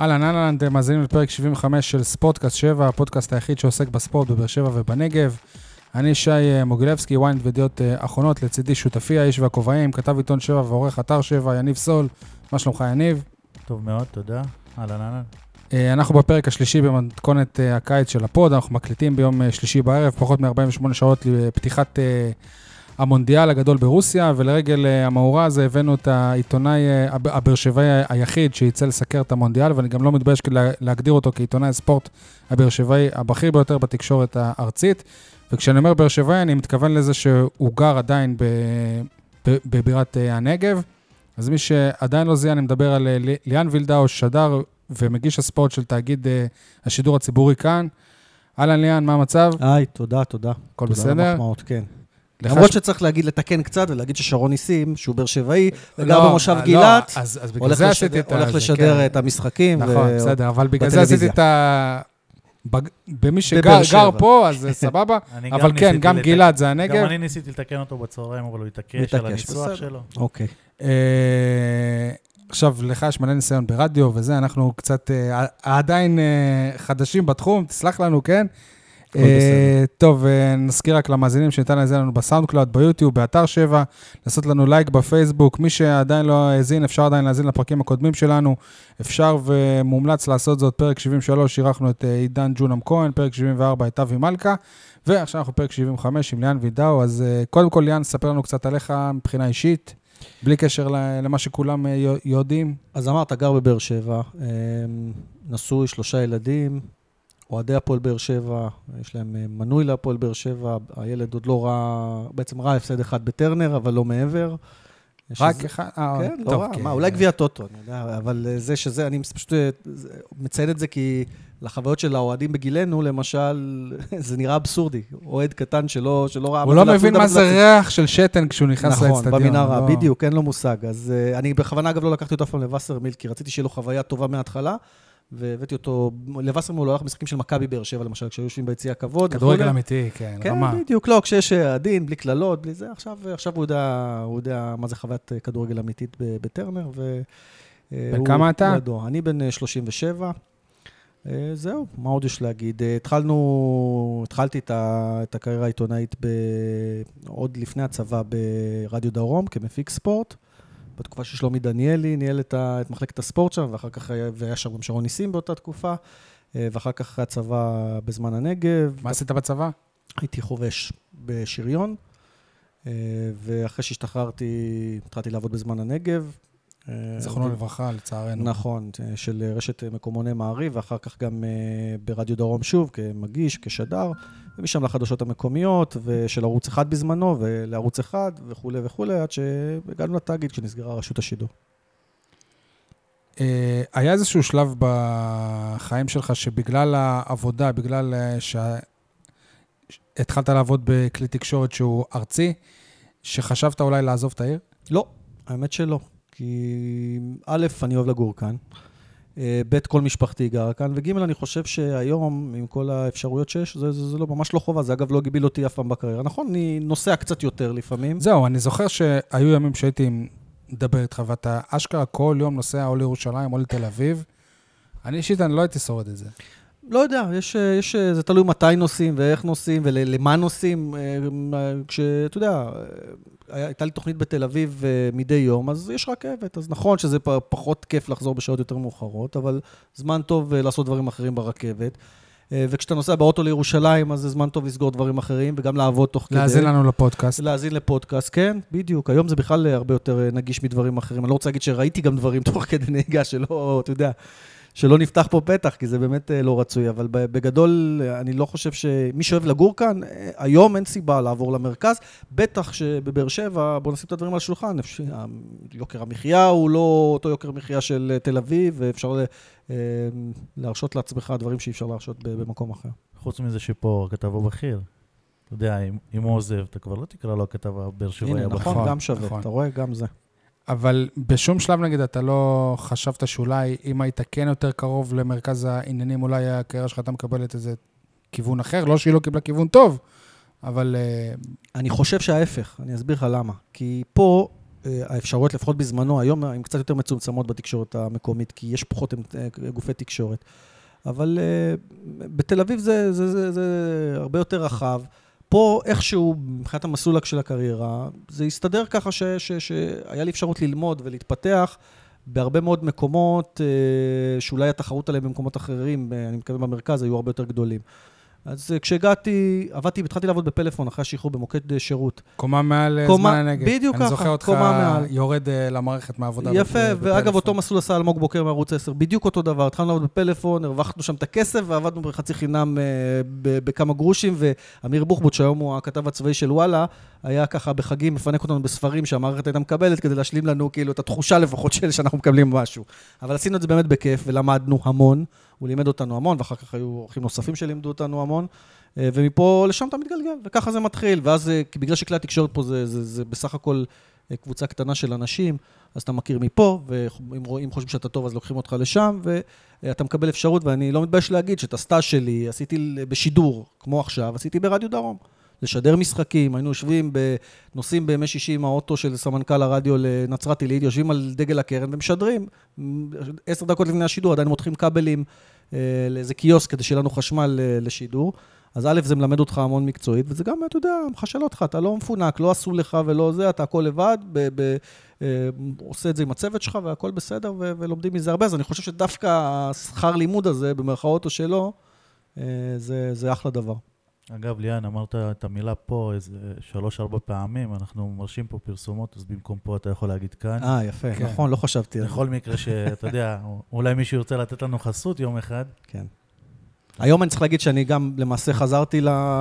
אהלן, אהלן, אתם מאזינים לפרק 75 של ספורטקאסט 7, הפודקאסט היחיד שעוסק בספורט בבאר שבע ובנגב. אני שי אה, מוגילבסקי, ynet וידיעות אה, אחרונות, לצידי שותפי האיש והכובעים, כתב עיתון 7 ועורך אתר 7, יניב סול. מה שלומך, יניב? טוב מאוד, תודה. אהלן, אהלן. אה, אנחנו בפרק השלישי במתכונת הקיץ של הפוד, אנחנו מקליטים ביום שלישי בערב, פחות מ-48 שעות לפתיחת המונדיאל הגדול ברוסיה, ולרגל אה, המאורע הזה הבאנו את העיתונאי אה, הב- הבאר שבעי היחיד שיצא לסקר את המונדיאל, ואני גם לא מתבייש לה- להגדיר אותו כעיתונאי הספורט הבאר שבעי הבכיר ביותר בתקשורת הארצית. וכשאני אומר באר שבעי, אני מתכוון לזה שהוא גר עדיין בבירת אה, הנגב. אז מי שעדיין לא זיהה, אני מדבר על לי- ליאן וילדאו, שדר ומגיש הספורט של תאגיד השידור הציבורי כאן. אהלן ליאן, מה המצב? היי, תודה, תודה. הכל תודה בסדר? על המחמאות, כן. למרות ש- שצריך להגיד, לתקן קצת ולהגיד ששרון ניסים, שהוא באר שבעי, וגר לא, במושב לא, גילת, אז, אז בגלל הולך זה לשדר- עשיתי את הולך זה, לשדר כן. את המשחקים. נכון, ו- בסדר, אבל בגלל זה. עשיתי את ה... בג- במי שגר גר. פה, אז סבבה. אבל כן, גם לתק- גלעד זה גם הנגב. אני ניסיתי לתקן אותו בצהריים, אבל הוא התעקש על הניסוח. שלו. אוקיי. אה, עכשיו, לך יש מלא ניסיון ברדיו וזה, אנחנו קצת אה, עדיין אה, חדשים בתחום, תסלח לנו, כן? אה, טוב, אה, נזכיר רק למאזינים שניתן להאזין לנו בסאונד קלאוד, ביוטיוב, באתר 7, לעשות לנו לייק בפייסבוק. מי שעדיין לא האזין, אפשר עדיין להאזין לפרקים הקודמים שלנו. אפשר ומומלץ לעשות זאת. פרק 73, אירחנו את אה, עידן ג'ונם כהן, פרק 74, את אבי מלכה, ועכשיו אנחנו פרק 75 עם ליאן וידאו. אז אה, קודם כל, ליאן, ספר לנו קצת עליך מבחינה אישית, בלי קשר למה שכולם יו- יודעים. אז אמרת, גר בבאר שבע, נשוי, שלושה ילדים, אוהדי הפועל באר שבע, יש להם אה, מנוי להפועל באר שבע, הילד עוד לא ראה, בעצם ראה הפסד אחד בטרנר, אבל לא מעבר. רק אחד? אה, כן, לא רע, כן. מה, אולי גביע טוטו, אני יודע, אבל אה, זה שזה, אני פשוט אה, מציין את זה כי לחוויות של האוהדים בגילנו, למשל, זה נראה אבסורדי. אוהד קטן שלא ראה... הוא לא מבין מה זה. ריח של שתן כשהוא נכנס נכון, לאצטדיון. במנהרה, לא- בדיוק, אין לו מושג. אז אני בכוונה, אגב, לא לקחתי אותו אף פעם לווסרמיל, כי רציתי שיהיה לו חוויה טובה מההתחלה, והבאתי אותו, לווסרמיל הוא לא הלך משחקים של מכבי באר שבע, למשל, כשהיו יושבים ביציע הכבוד. כדורגל. אמיתי, כן, כן, רמה. בדיוק, לא, כשיש אה, עדין, בלי קללות, בלי זה, עכשיו, עכשיו הוא, יודע, הוא יודע מה זה חוויית אה, כדורגל אמיתית בטרנר, ו... אה, בן כמה אתה? ידוע. אני בן אה, 37. אה, זהו, מה עוד יש להגיד? אה, התחלנו, התחלתי את, ה, את הקריירה העיתונאית ב, עוד לפני הצבא ברדיו דרום כמפיק ספורט. בתקופה ששלומי דניאלי ניהל את, ה, את מחלקת הספורט שם, ואחר כך היה, והיה שם גם שרון ניסים באותה תקופה, אה, ואחר כך אחרי הצבא בזמן הנגב. מה עשית בצבא? הייתי חובש בשריון, אה, ואחרי שהשתחררתי, התחלתי לעבוד בזמן הנגב. אה, זיכרונו ו- לברכה, לצערנו. נכון, אה, של רשת מקומוני מעריב, ואחר כך גם אה, ברדיו דרום שוב, כמגיש, כשדר, ומשם לחדשות המקומיות, ושל ערוץ אחד בזמנו, ולערוץ אחד, וכולי וכולי, עד שהגענו לתאגיד כשנסגרה רשות השידור. אה, היה איזשהו שלב בחיים שלך שבגלל העבודה, בגלל אה, שהתחלת לעבוד בכלי תקשורת שהוא ארצי, שחשבת אולי לעזוב את העיר? לא, האמת שלא. כי א', אני אוהב לגור כאן, אה, ב', כל משפחתי גרה כאן, וג', אני חושב שהיום, עם כל האפשרויות שיש, זה, זה, זה לא, ממש לא חובה. זה אגב לא הגביל אותי אף פעם בקריירה. נכון, אני נוסע קצת יותר לפעמים. זהו, אני זוכר שהיו ימים שהייתי מדבר איתך, ואתה אשכרה כל יום נוסע או לירושלים או לתל אביב. אני אישית, אני לא הייתי שורד את זה. לא יודע, יש, יש, זה תלוי מתי נוסעים ואיך נוסעים ולמה נוסעים. אה, כשאתה יודע, אה, הייתה לי תוכנית בתל אביב אה, מדי יום, אז יש רכבת. אז נכון שזה פחות כיף לחזור בשעות יותר מאוחרות, אבל זמן טוב אה, לעשות דברים אחרים ברכבת. אה, וכשאתה נוסע באוטו לירושלים, אז זה זמן טוב לסגור דברים אחרים וגם לעבוד תוך כדי. להאזין לנו לפודקאסט. להאזין לפודקאסט, כן, בדיוק. היום זה בכלל הרבה יותר נגיש מדברים אחרים. אני לא רוצה להגיד שראיתי גם דברים תוך כדי נהיגה שלא, אתה יודע, שלא נפתח פה פתח, כי זה באמת אה, לא רצוי. אבל בגדול, אה, אני לא חושב שמי שאוהב לגור כאן, אה, היום אין סיבה לעבור למרכז. בטח שבבאר שבע, בואו נשים את הדברים על השולחן, יוקר המחיה הוא לא אותו יוקר מחיה של תל אביב, ואפשר להרשות לעצמך דברים שאי אפשר להרשות במקום אחר. חוץ מזה שפה הכתב הוא בכיר. אתה יודע, אם, הוא עוזב, אתה כבר לא תקרא לו הכתב הבאר שבעי הנה, הבכיר. נכון, נכון, גם שווה, נכון. אתה רואה? גם זה. אבל בשום שלב, נגיד, אתה לא חשבת שאולי אם היית כן יותר קרוב למרכז העניינים, אולי הקריירה שלך הייתה מקבלת איזה כיוון אחר? לא שהיא לא קיבלה כיוון טוב, אבל אה, אני חושב שההפך, אני אסביר לך למה. כי פה אה, האפשרויות, לפחות בזמנו, היום הן קצת יותר מצומצמות בתקשורת המקומית, כי יש פחות אה, גופי תקשורת. אבל בתל אביב זה, זה, זה, זה הרבה יותר רחב. פה איכשהו, מבחינת המסלול של הקריירה, זה הסתדר ככה ש, ש, שהיה לי אפשרות ללמוד ולהתפתח בהרבה מאוד מקומות, שאולי התחרות עליהם במקומות אחרים, אני מתכוון במרכז, היו הרבה יותר גדולים. אז אה, כשהגעתי, עבדתי, התחלתי לעבוד בפלאפון אחרי השחרור במוקד אה, שירות. קומה מעל אה, קומה, זמן הנגב. בדיוק ככה, קומה מעל. אני זוכר אותך יורד למערכת מהעבודה יפה, בפלאפון. ואגב, אותו מסלול עשה אלמוג בוקר מערוץ 10, בדיוק אותו דבר. התחלנו לעבוד בפלאפון, הרווחנו שם את הכסף, ועבדנו בחצי חינם בכמה גרושים, ואמיר בוחבוט, שהיום הוא הכתב הצבאי של וואלה, היה ככה בחגים, מפנק אותנו בספרים שהמערכת הייתה מקבלת, כדי להשלים לנו כאילו את התחושה לפחות של שאנחנו מקבלים משהו. אבל עשינו את זה באמת בכיף, ולמדנו המון. הוא לימד אותנו המון, ואחר כך היו אורחים נוספים שלימדו אותנו המון. אה, ומפה לשם אתה מתגלגל, וככה זה מתחיל. ואז, אה, בגלל שכלי התקשורת פה זה, זה, זה בסך הכל אה, קבוצה קטנה של אנשים, אז אתה מכיר מפה, ואם רואים, חושבים שאתה טוב, אז לוקחים אותך לשם, ואתה מקבל אפשרות, ואני לא מתבייש להגיד שאת הסטאז' שלי עשיתי בשידור, כמו עכשיו, עשיתי ברדיו דרום. לשדר משחקים, היינו יושבים, נוסעים בימי שישי עם האוטו של סמנכ"ל הרדיו לנצרת עילית, יושבים על דגל הקרן ומשדרים. עשר דקות לפני השידור, עדיין מותחים כבלים לאיזה קיוסק כדי שיהיה לנו חשמל לשידור. אז א', זה מלמד אותך המון מקצועית, וזה גם, אתה יודע, מחשל אותך, אתה לא מפונק, לא עשו לך ולא זה, אתה הכל לבד, ב- ב- אה, עושה את זה עם הצוות שלך והכל בסדר, ו- ולומדים מזה הרבה. אז אני חושב שדווקא השכר לימוד הזה, במרכאות או שלא, אה, זה, זה אחלה דבר. אגב, ליאן, אמרת את המילה פה איזה שלוש-ארבע פעמים, אנחנו מרשים פה פרסומות, אז במקום פה אתה יכול להגיד כאן. אה, יפה, כן. נכון, לא חשבתי על זה. בכל מקרה שאתה יודע, אולי מישהו ירצה לתת לנו חסות יום אחד. כן. היום אני צריך להגיד שאני גם למעשה חזרתי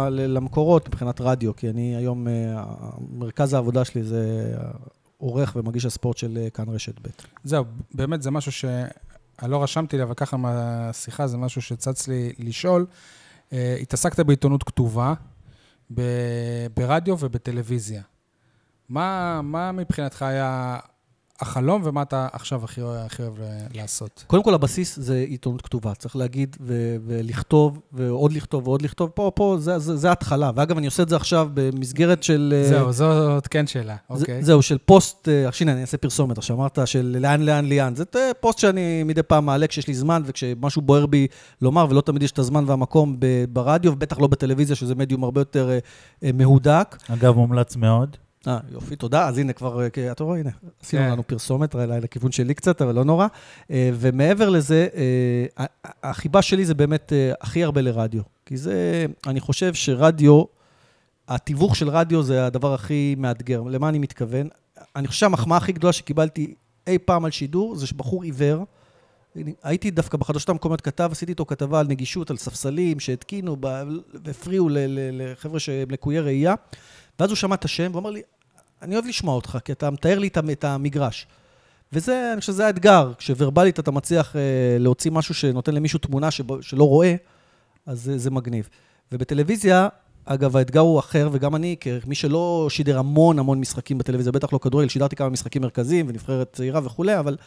למקורות מבחינת רדיו, כי אני היום, אה, מרכז העבודה שלי זה עורך ומגיש הספורט של אה, כאן רשת ב'. זהו, באמת זה משהו שאני לא רשמתי לי, אבל ככה מהשיחה זה משהו שצץ לי לשאול. אה, התעסקת בעיתונות כתובה, ברדיו ובטלוויזיה. מה, מה מבחינתך היה החלום ומה אתה עכשיו הכי, הכי אוהב לעשות? קודם כל, הבסיס זה עיתונות כתובה. צריך להגיד ו- ולכתוב, ועוד לכתוב ועוד לכתוב. פה, פה, זה, זה, זה ההתחלה. ואגב, אני עושה את זה עכשיו במסגרת של... אה, זהו, זאת כן שאלה, אוקיי. זהו, של פוסט, אה, הנה, אני אעשה פרסומת עכשיו, אמרת של לאן, לאן, לאן. זה פוסט שאני מדי פעם מעלה כשיש לי זמן וכשמשהו בוער בי לומר, ולא תמיד יש את הזמן והמקום ברדיו, ובטח לא בטלוויזיה, שזה מדיום הרבה יותר אה, מהודק. אגב, מומלץ מאוד. אה, יופי, תודה. אז הנה, כבר, אה, אתה רואה, הנה, עשינו כן. לנו פרסומת, לכיוון שלי קצת, אבל לא נורא. אה, ומעבר לזה, אה, החיבה שלי זה באמת הכי הרבה לרדיו. כי זה, אני חושב שרדיו, התיווך של רדיו זה הדבר הכי מאתגר. למה אני מתכוון? אני חושב שהמחמאה הכי גדולה שקיבלתי אי פעם על שידור, זה שבחור עיוור, הייתי דווקא בחדשות המקומיות כתב, עשיתי איתו כתבה על נגישות, על ספסלים שהתקינו והפריעו לחבר'ה שהם לקויי ראייה, ואז הוא שמע את השם ואמר לי, אני אוהב לשמוע אותך, כי אתה מתאר לי את המגרש. וזה, אני חושב שזה האתגר, כשוורבלית אתה מצליח אה, להוציא משהו שנותן למישהו תמונה שבו, שלא רואה, אז זה, זה מגניב. ובטלוויזיה, אגב, האתגר הוא אחר, וגם אני, כמי שלא שידר המון המון משחקים בטלוויזיה, בטח לא כדורגל, שידרתי כמה משחקים מרכזיים ונבחרת צעירה וכולי, אבל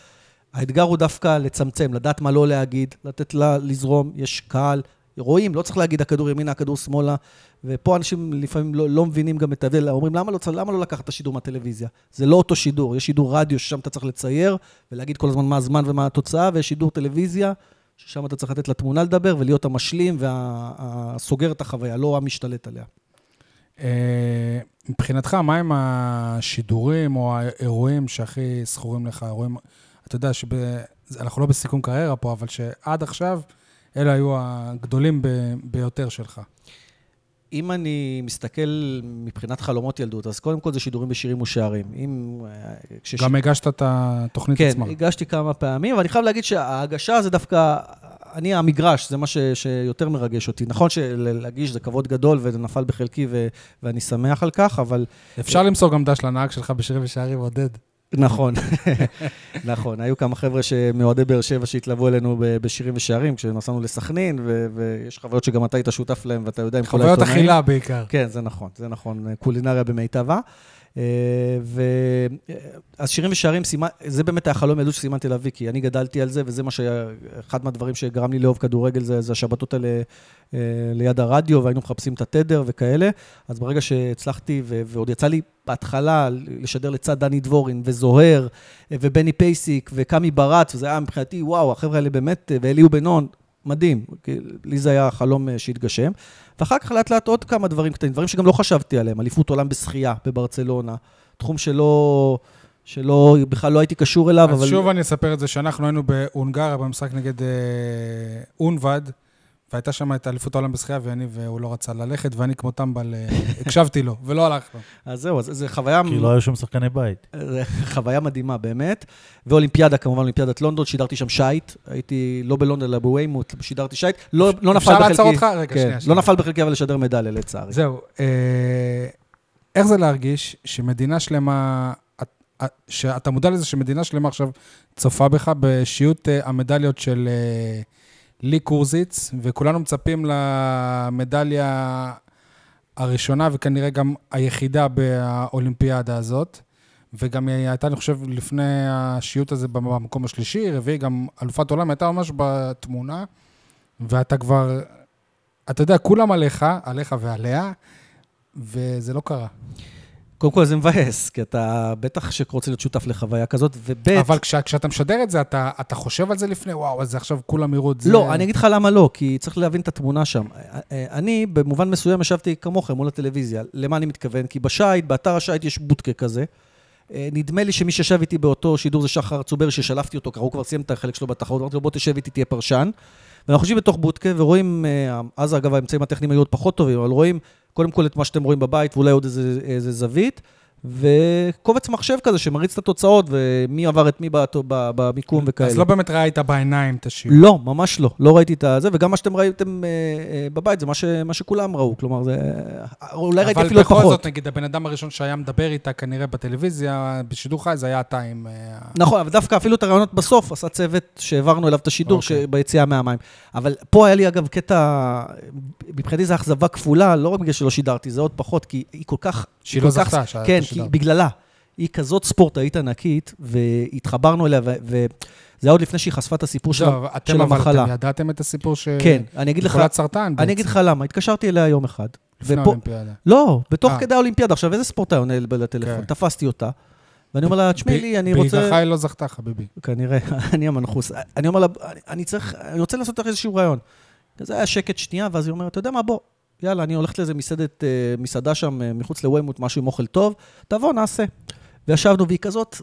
האתגר הוא דווקא לצמצם, לדעת מה לא להגיד, לתת לה לזרום, יש קהל, רואים, לא צריך להגיד הכדור ימינה, הכדור שמאלה, ופה אנשים לפעמים לא, לא מבינים גם את ההבדל, אומרים, למה לא, למה לא לקחת את השידור מהטלוויזיה? זה לא אותו שידור, יש שידור רדיו ששם אתה צריך לצייר, ולהגיד כל הזמן מה הזמן ומה התוצאה, ויש שידור טלוויזיה, ששם אתה צריך לתת לתמונה לדבר, ולהיות המשלים והסוגר את החוויה, לא המשתלט עליה. אה, מבחינתך, מה הם השידורים או האירועים שהכי זכורים לך? אירועים, אתה יודע שאנחנו לא בסיכום קריירה פה, אבל שעד עכשיו, אלה היו הגדולים ביותר שלך. אם אני מסתכל מבחינת חלומות ילדות, אז קודם כל זה שידורים בשירים ושערים. אם... אה, כשש... גם הגשת את התוכנית כן, עצמה. כן, הגשתי כמה פעמים, אבל אני חייב להגיד שההגשה זה דווקא... אני, המגרש, זה מה ש, שיותר מרגש אותי. נכון שלהגיש זה כבוד גדול וזה נפל בחלקי ו, ואני שמח על כך, אבל... אפשר למסור גם דש לנהג שלך בשירים ושערים, עודד. נכון, נכון. היו כמה חבר'ה מאוהדי באר שבע שהתלוו אלינו בשירים ושערים, כשנסענו לסכנין, ויש חוויות שגם אתה היית שותף להם, ואתה יודע עם כל העיתונאים. חוויות אכילה בעיקר. כן, זה נכון, זה נכון. קולינריה במיטבה. אה, ו... אז שירים ושערים, זה באמת היה חלום ילדות שסימנתי להביא, כי אני גדלתי על זה, וזה מה שהיה, אחד מהדברים שגרם לי לאהוב כדורגל, זה, זה השבתות האלה אה, ליד הרדיו, והיינו מחפשים את התדר וכאלה. אז ברגע שהצלחתי, ו... ועוד יצא לי בהתחלה לשדר לצד דני דבורין וזוהר ובני פייסיק וקאמי ברט, וזה היה מבחינתי, וואו, החבר'ה האלה באמת, ואליהו בנון, מדהים. כי לי זה היה חלום אה, שהתגשם. ואחר כך לאט לאט עוד כמה דברים קטנים, דברים שגם לא חשבתי עליהם, אליפות עולם בשחייה בברצלונה, תחום שלא... שלא, בכלל לא הייתי קשור אליו, אז אבל... שוב אני אספר את זה, שאנחנו היינו בהונגריה במשחק נגד אה, אונבד, והייתה שם את אליפות העולם בשחייה, ואני, והוא לא רצה ללכת, ואני כמו טמבל אה, הקשבתי לו, ולא הלכנו. אז זהו, אז זו חוויה... כי לא היו שום שחקני בית. חוויה מדהימה, באמת. ואולימפיאדה, כמובן, אולימפיאדת לונדון, שידרתי שם שייט. הייתי לא בלונדון, אלא בוויימוט, שידרתי שייט. לא, לא נפל אפשר בחלקי... לעצור אותך? רגע, כן, שנייה, לא. נפל בחלקי, אבל לשדר מדליה, לצערי. זהו, אה, איך זה להרגיש שמדינה שלמה, את- את- שאתה מודע לזה שמדינה שלמה עכשיו צופה בך בשיעוט אה, המדליות של לי קורזיץ, וכולנו מצפים למדליה הראשונה וכנראה גם היחידה באולימפיאדה הזאת. וגם היא הייתה, אני חושב, לפני השיעוט הזה במקום השלישי, רביעי, גם אלופת עולם, הייתה ממש בתמונה, ואתה כבר, אתה יודע, כולם עליך, עליך ועליה, וזה לא קרה. קודם כל זה מבאס, כי אתה בטח שרוצה להיות שותף לחוויה כזאת, וב' אבל כש, כשאתה משדר את זה, אתה, אתה חושב על זה לפני, וואו, אז עכשיו כולם יראו את זה. לא, אני אגיד לך למה לא, כי צריך להבין את התמונה שם. אני, במובן מסוים, ישבתי כמוכם מול הטלוויזיה. למה אני מתכוון? כי בשייט, באתר השייט יש בודקה כזה. אה, נדמה לי שמי שישב איתי באותו שידור זה שחר צובר, ששלפתי אותו, ככה הוא כבר סיים את החלק שלו בתחרות, אמרתי לו, בוא תשב איתי, תהיה פרשן. ואנחנו יושבים בתוך בודקה ורואים, אה, אז אגב, האמצעים הטכניים היו עוד פחות טובים, אבל רואים קודם כל את מה שאתם רואים בבית, ואולי עוד איזה, איזה זווית, וקובץ מחשב כזה שמריץ את התוצאות, ומי עבר את מי במיקום וכאלה. אז לא באמת ראית בעיניים את השיעור. לא, ממש לא. לא ראיתי את הזה, וגם מה שאתם ראיתם אה, אה, בבית זה מה, ש, מה שכולם ראו. כלומר, זה... אולי ראיתי אפילו עוד אבל בכל פחות. זאת, נגיד, הבן אדם הראשון שהיה מדבר איתה כנראה בטלוויזיה, בשידור חי, זה היה אתה עם... אה, נכון, אבל דווקא אפילו את הרעיונות בסוף עשה צוות שהעברנו אליו את השידור אוקיי. ביציאה מהמים. אבל פה היה לי אגב קטע, מבחינתי זו אכזבה כפולה, לא רק בגלל שלא שידרתי, זה עוד פחות, כי היא כל כך... שהיא היא לא זכתה. שאתה כן, כי. בגללה. היא כזאת ספורטאית ענקית, והתחברנו אליה, ו- וזה היה עוד לפני שהיא חשפה את הסיפור של של אתם אבל, המחלה. ידעתם את הסיפור ש... כן, אני אגיד לך, חולת סרטן אני אגיד בעצם, לך למה, התקשרתי אליה יום אחד. לפני ופה- האולימפיאדה. לא, בתוך אה. כדי האולימפיאדה. עכשיו, איזה ספורטאי עונה לטלפון? כן. תפסתי אותה, ואני אומר לה, תשמעי לי, אני רוצה... בהיגחה היא לא זכתה, חביבי. כנראה, אני המנחוס. אני אומר לה, אני צריך, אני רוצה לעשות לך איזשהו רעיון. זה היה שקט שנייה, ואז היא אומרת, אתה יודע מה, בוא, יאללה, אני הולכת לאיזה מסעדת, אה, מסעדה שם אה, מחוץ לוויימוט, משהו עם אוכל טוב, תבוא, נעשה. וישבנו, והיא כזאת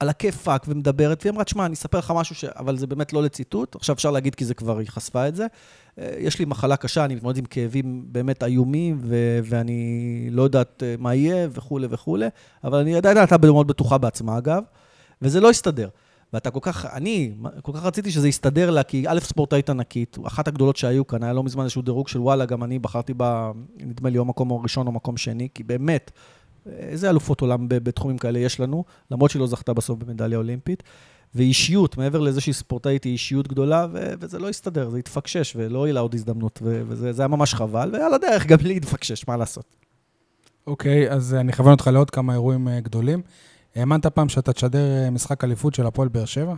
על הכיפאק ומדברת, והיא אמרה, תשמע, אני אספר לך משהו, ש... אבל זה באמת לא לציטוט, עכשיו אפשר להגיד כי זה כבר, היא חשפה את זה. אה, יש לי מחלה קשה, אני מתמודד עם כאבים באמת איומים, ו- ואני לא יודעת מה יהיה, וכולי וכולי, אבל אני עדיין הייתה מאוד בטוחה בעצמה, אגב, וזה לא הסתדר. ואתה כל כך, אני כל כך רציתי שזה יסתדר לה, כי א', ספורטאית ענקית, אחת הגדולות שהיו כאן, היה לא מזמן איזשהו דירוג של וואלה, גם אני בחרתי בה, נדמה לי, או מקום ראשון או מקום שני, כי באמת, איזה אלופות עולם בתחומים כאלה יש לנו, למרות שהיא לא זכתה בסוף במדליה אולימפית. ואישיות, מעבר לזה שהיא ספורטאית, היא אישיות גדולה, ו- וזה לא הסתדר, זה התפקשש, ולא יהיה לה עוד הזדמנות, ו- וזה זה היה ממש חבל, ועל הדרך גם לי התפקשש, מה לעשות. אוקיי, אז אני אכוון אותך לעוד כמה אירועים אה, גדולים. האמנת פעם שאתה תשדר אה, משחק אליפות של הפועל באר שבע?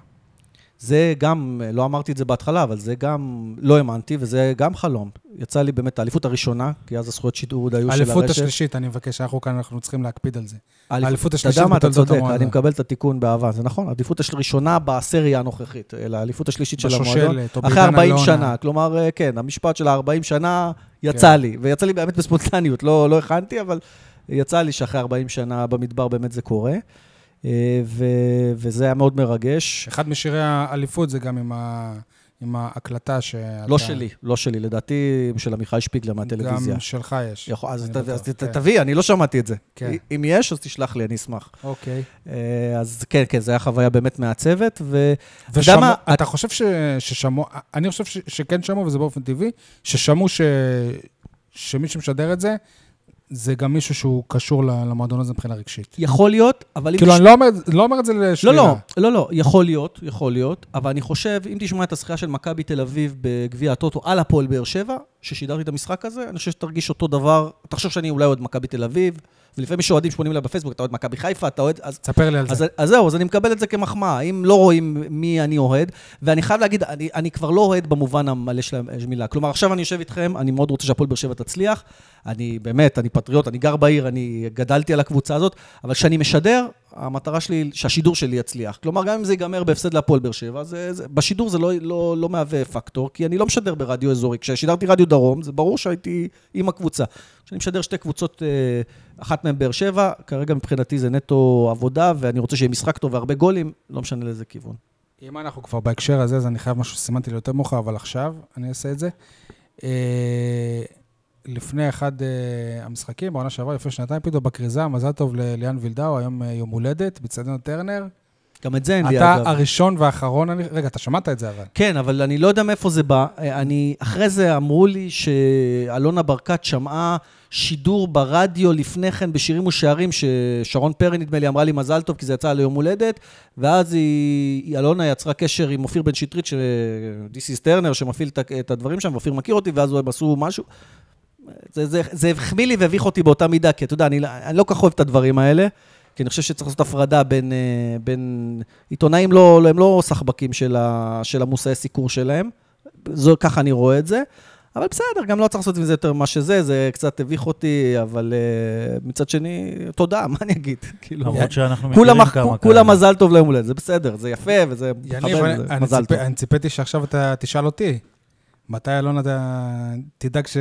זה גם, לא אמרתי את זה בהתחלה, אבל זה גם, לא האמנתי, וזה גם חלום. יצא לי באמת האליפות הראשונה, כי אז הזכויות שידור עוד היו של הרשת. האליפות השלישית, אני מבקש, אנחנו כאן, אנחנו צריכים להקפיד על זה. האליפות אתה השלישית יודע מה, אתה בתולדות צודק. אני מקבל את התיקון באהבה, זה נכון, העדיפות הראשונה בסריה הנוכחית, אלא האליפות השלישית של המועדון. או אחרי בעידן 40 אלונה. שנה, כלומר, אה, כן, המשפט של ה-40 שנה יצא כן. לי, ויצא לי באמת בספונטניות, לא, לא הכנתי, אבל יצא לי שאחרי 40 שנה במדבר באמת זה קורה, אה, ו- וזה היה מאוד מרגש. אחד משירי האליפות זה גם עם, ה... עם ההקלטה שאתה... לא שלי, לא שלי, לדעתי של עמיחי שפיגלר מהטלוויזיה. גם שלך יש. יכול, אז ת- בטוח, אז כן. תביא, אני לא שמעתי את זה. כן. אם יש, אז תשלח לי, אני אשמח. אוקיי. אה, אז כן, כן, זו הייתה חוויה באמת מעצבת, ו... ושמעו, מה, אתה חושב ש, ששמעו, אני חושב ש, שכן שמעו, וזה באופן טבעי, ששמעו ש, שמי שמשדר את זה, זה גם מישהו שהוא קשור למועדון הזה מבחינה רגשית. יכול להיות, אבל אם... כאילו, תש- אני לא אומר, לא אומר את זה לא, לשלילה. לא, לא, לא, יכול להיות, יכול להיות, אבל אני חושב, אם תשמע את הזכייה של מכבי תל אביב בגביע הטוטו על הפועל באר שבע, ששידרתי את המשחק הזה, אני חושב שתרגיש אותו דבר. תחשוב שאני אולי אוהד מכבי תל אביב, ולפעמים יש אוהדים שפונים אליי בפייסבוק, אתה אוהד מכבי חיפה, אתה אוהד... אז תספר לי על אז, זה. אז זהו, אז אני מקבל את זה כמחמאה. אם לא רואים מי אני אוהד, ואני חייב להגיד, אני, אני כבר לא אוהד במובן המלא של המילה. כלומר, עכשיו אני יושב איתכם, אני מאוד רוצה שהפועל באר שבע תצליח. אני באמת, אני פטריוט, אני גר בעיר, אני גדלתי על הקבוצה הזאת, אבל כשאני משדר, המטרה שלי שהשידור שלי יצליח. כלומר, גם אם זה ייגמר בהפסד להפועל באר שבע, זה, זה, בשידור זה לא, לא, לא מהווה פקטור, כי אני לא משדר ברדיו אזורי. כששידרתי רדיו דרום, זה ברור שהייתי עם הקבוצה. כשאני משדר שתי קבוצות, אה, אחת מהן באר שבע, כרגע מבחינתי זה נטו עבודה, ואני רוצה שיהיה משחק טוב והרבה גולים, לא משנה לאיזה כיוון. אם אנחנו כבר בהקשר הזה, אז אני חייב משהו שסימנתי לי יותר מאוחר, אבל עכשיו אני אעשה את זה. אה, לפני אחד אה, המשחקים, בעונה שעברה, לפני שנתיים, פתאום בכריזה, מזל טוב לליאן וילדאו, היום יום הולדת, בצדנו טרנר. גם את זה אין לי, אתה אגב. הראשון והאחרון, אני... רגע, אתה שמעת את זה אבל. כן, אבל אני לא יודע מאיפה זה בא. אני, אחרי זה אמרו לי שאלונה ברקת שמעה שידור ברדיו לפני כן בשירים ושערים, ששרון פרי, נדמה לי, אמרה לי מזל טוב, כי זה יצא ליום הולדת, ואז היא, היא- אלונה יצרה קשר עם אופיר בן שטרית, ש... Is טרנר, שמפעיל את הדברים שם, ואופיר מכיר אותי, ואז הם עשו משהו. זה, זה, זה החמיא לי והביך אותי באותה מידה, כי אתה יודע, אני, לא- אני לא כל כך אוהב את הדברים האלה, כי אני חושב שצריך לעשות הפרדה בין, אה, בין עיתונאים, לא, לא- הם לא סחבקים של, ה, של המושאי סיקור שלהם, זו, ככה אני רואה את זה. אבל בסדר, גם לא צריך לעשות עם זה יותר ממה שזה, זה קצת הביך אותי, אבל uh, מצד שני, תודה, מה אני אגיד? כאילו, למרות שאנחנו מכירים כמה כאלה. כולם מזל טוב ליום הולדת, זה בסדר, זה יפה וזה יניב, מזל ציפ- טוב. אני ציפיתי שעכשיו אתה תשאל אותי. מתי אלונה ת- תדאג ש-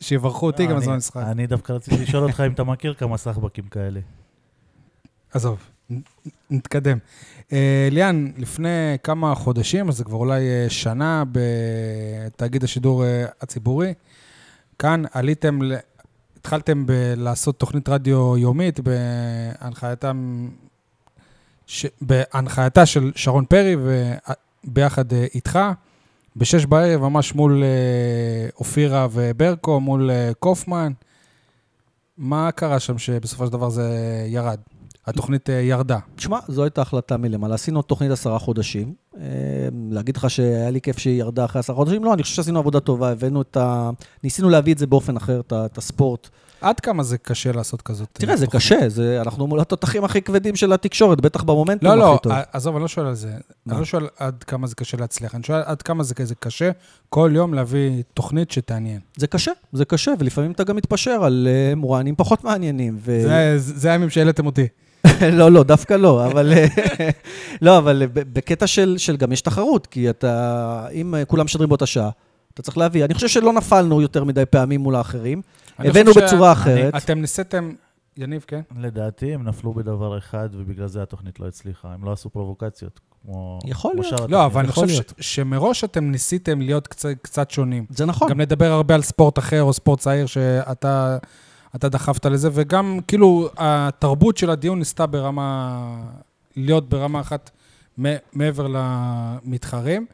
שיברכו אותי לא, גם אני- בזמן המשחק? אני דווקא רציתי לשאול אותך אם אתה מכיר כמה סחבקים כאלה. עזוב, נתקדם. אה, ליאן, לפני כמה חודשים, אז זה כבר אולי אה, שנה בתאגיד השידור אה, הציבורי, כאן עליתם, התחלתם ב- לעשות תוכנית רדיו יומית בהנחייתם, ש- בהנחייתה של שרון פרי וביחד איתך, בשש בערב, ממש מול אופירה וברקו, מול קופמן. מה קרה שם שבסופו של דבר זה ירד? התוכנית אה, ירדה. תשמע, זו הייתה החלטה מלמעלה. עשינו תוכנית עשרה חודשים. אה, להגיד לך שהיה לי כיף שהיא ירדה אחרי עשרה חודשים? לא, אני חושב שעשינו עבודה טובה, הבאנו את ה... ניסינו להביא את זה באופן אחר, את הספורט. עד כמה זה קשה לעשות כזאת? אה, תראה, זה תוכנית? קשה, זה, אנחנו מול התותחים הכי כבדים של התקשורת, בטח במומנטום לא, לא, הכי טוב. ע- עזוב, אני לא שואל על זה. מה? אני לא שואל עד כמה זה קשה להצליח, אני שואל עד כמה זה כזה קשה כל יום להביא תוכנית שתעניין. זה קשה, זה קשה, ולפעמים אתה גם מתפשר על מרואיינים פחות מעניינים. ו... זה- זה הימים שהעליתם אותי. לא, לא, דווקא לא, אבל... לא, אבל בקטע של, של גם יש תחרות, כי אתה... אם אה, כולם משדרים באותה שעה, אתה צריך להביא. אני חושב שלא נפלנו יותר מדי פעמים מול האחרים. אני הבאנו חושב ש- בצורה אחרת. אתם ניסיתם, יניב, כן? לדעתי הם נפלו בדבר אחד, ובגלל זה התוכנית לא הצליחה. הם לא עשו פרובוקציות, כמו... יכול כמו להיות. לא. אבל אני חושב ש-. שמראש אתם ניסיתם להיות קצת- קצת שונים. זה נכון. גם לדבר הרבה על ספורט אחר או ספורט צעיר שאתה אתה דחפת לזה, וגם כאילו התרבות של הדיון ניסתה ברמה, להיות ברמה אחת מעבר למתחרים.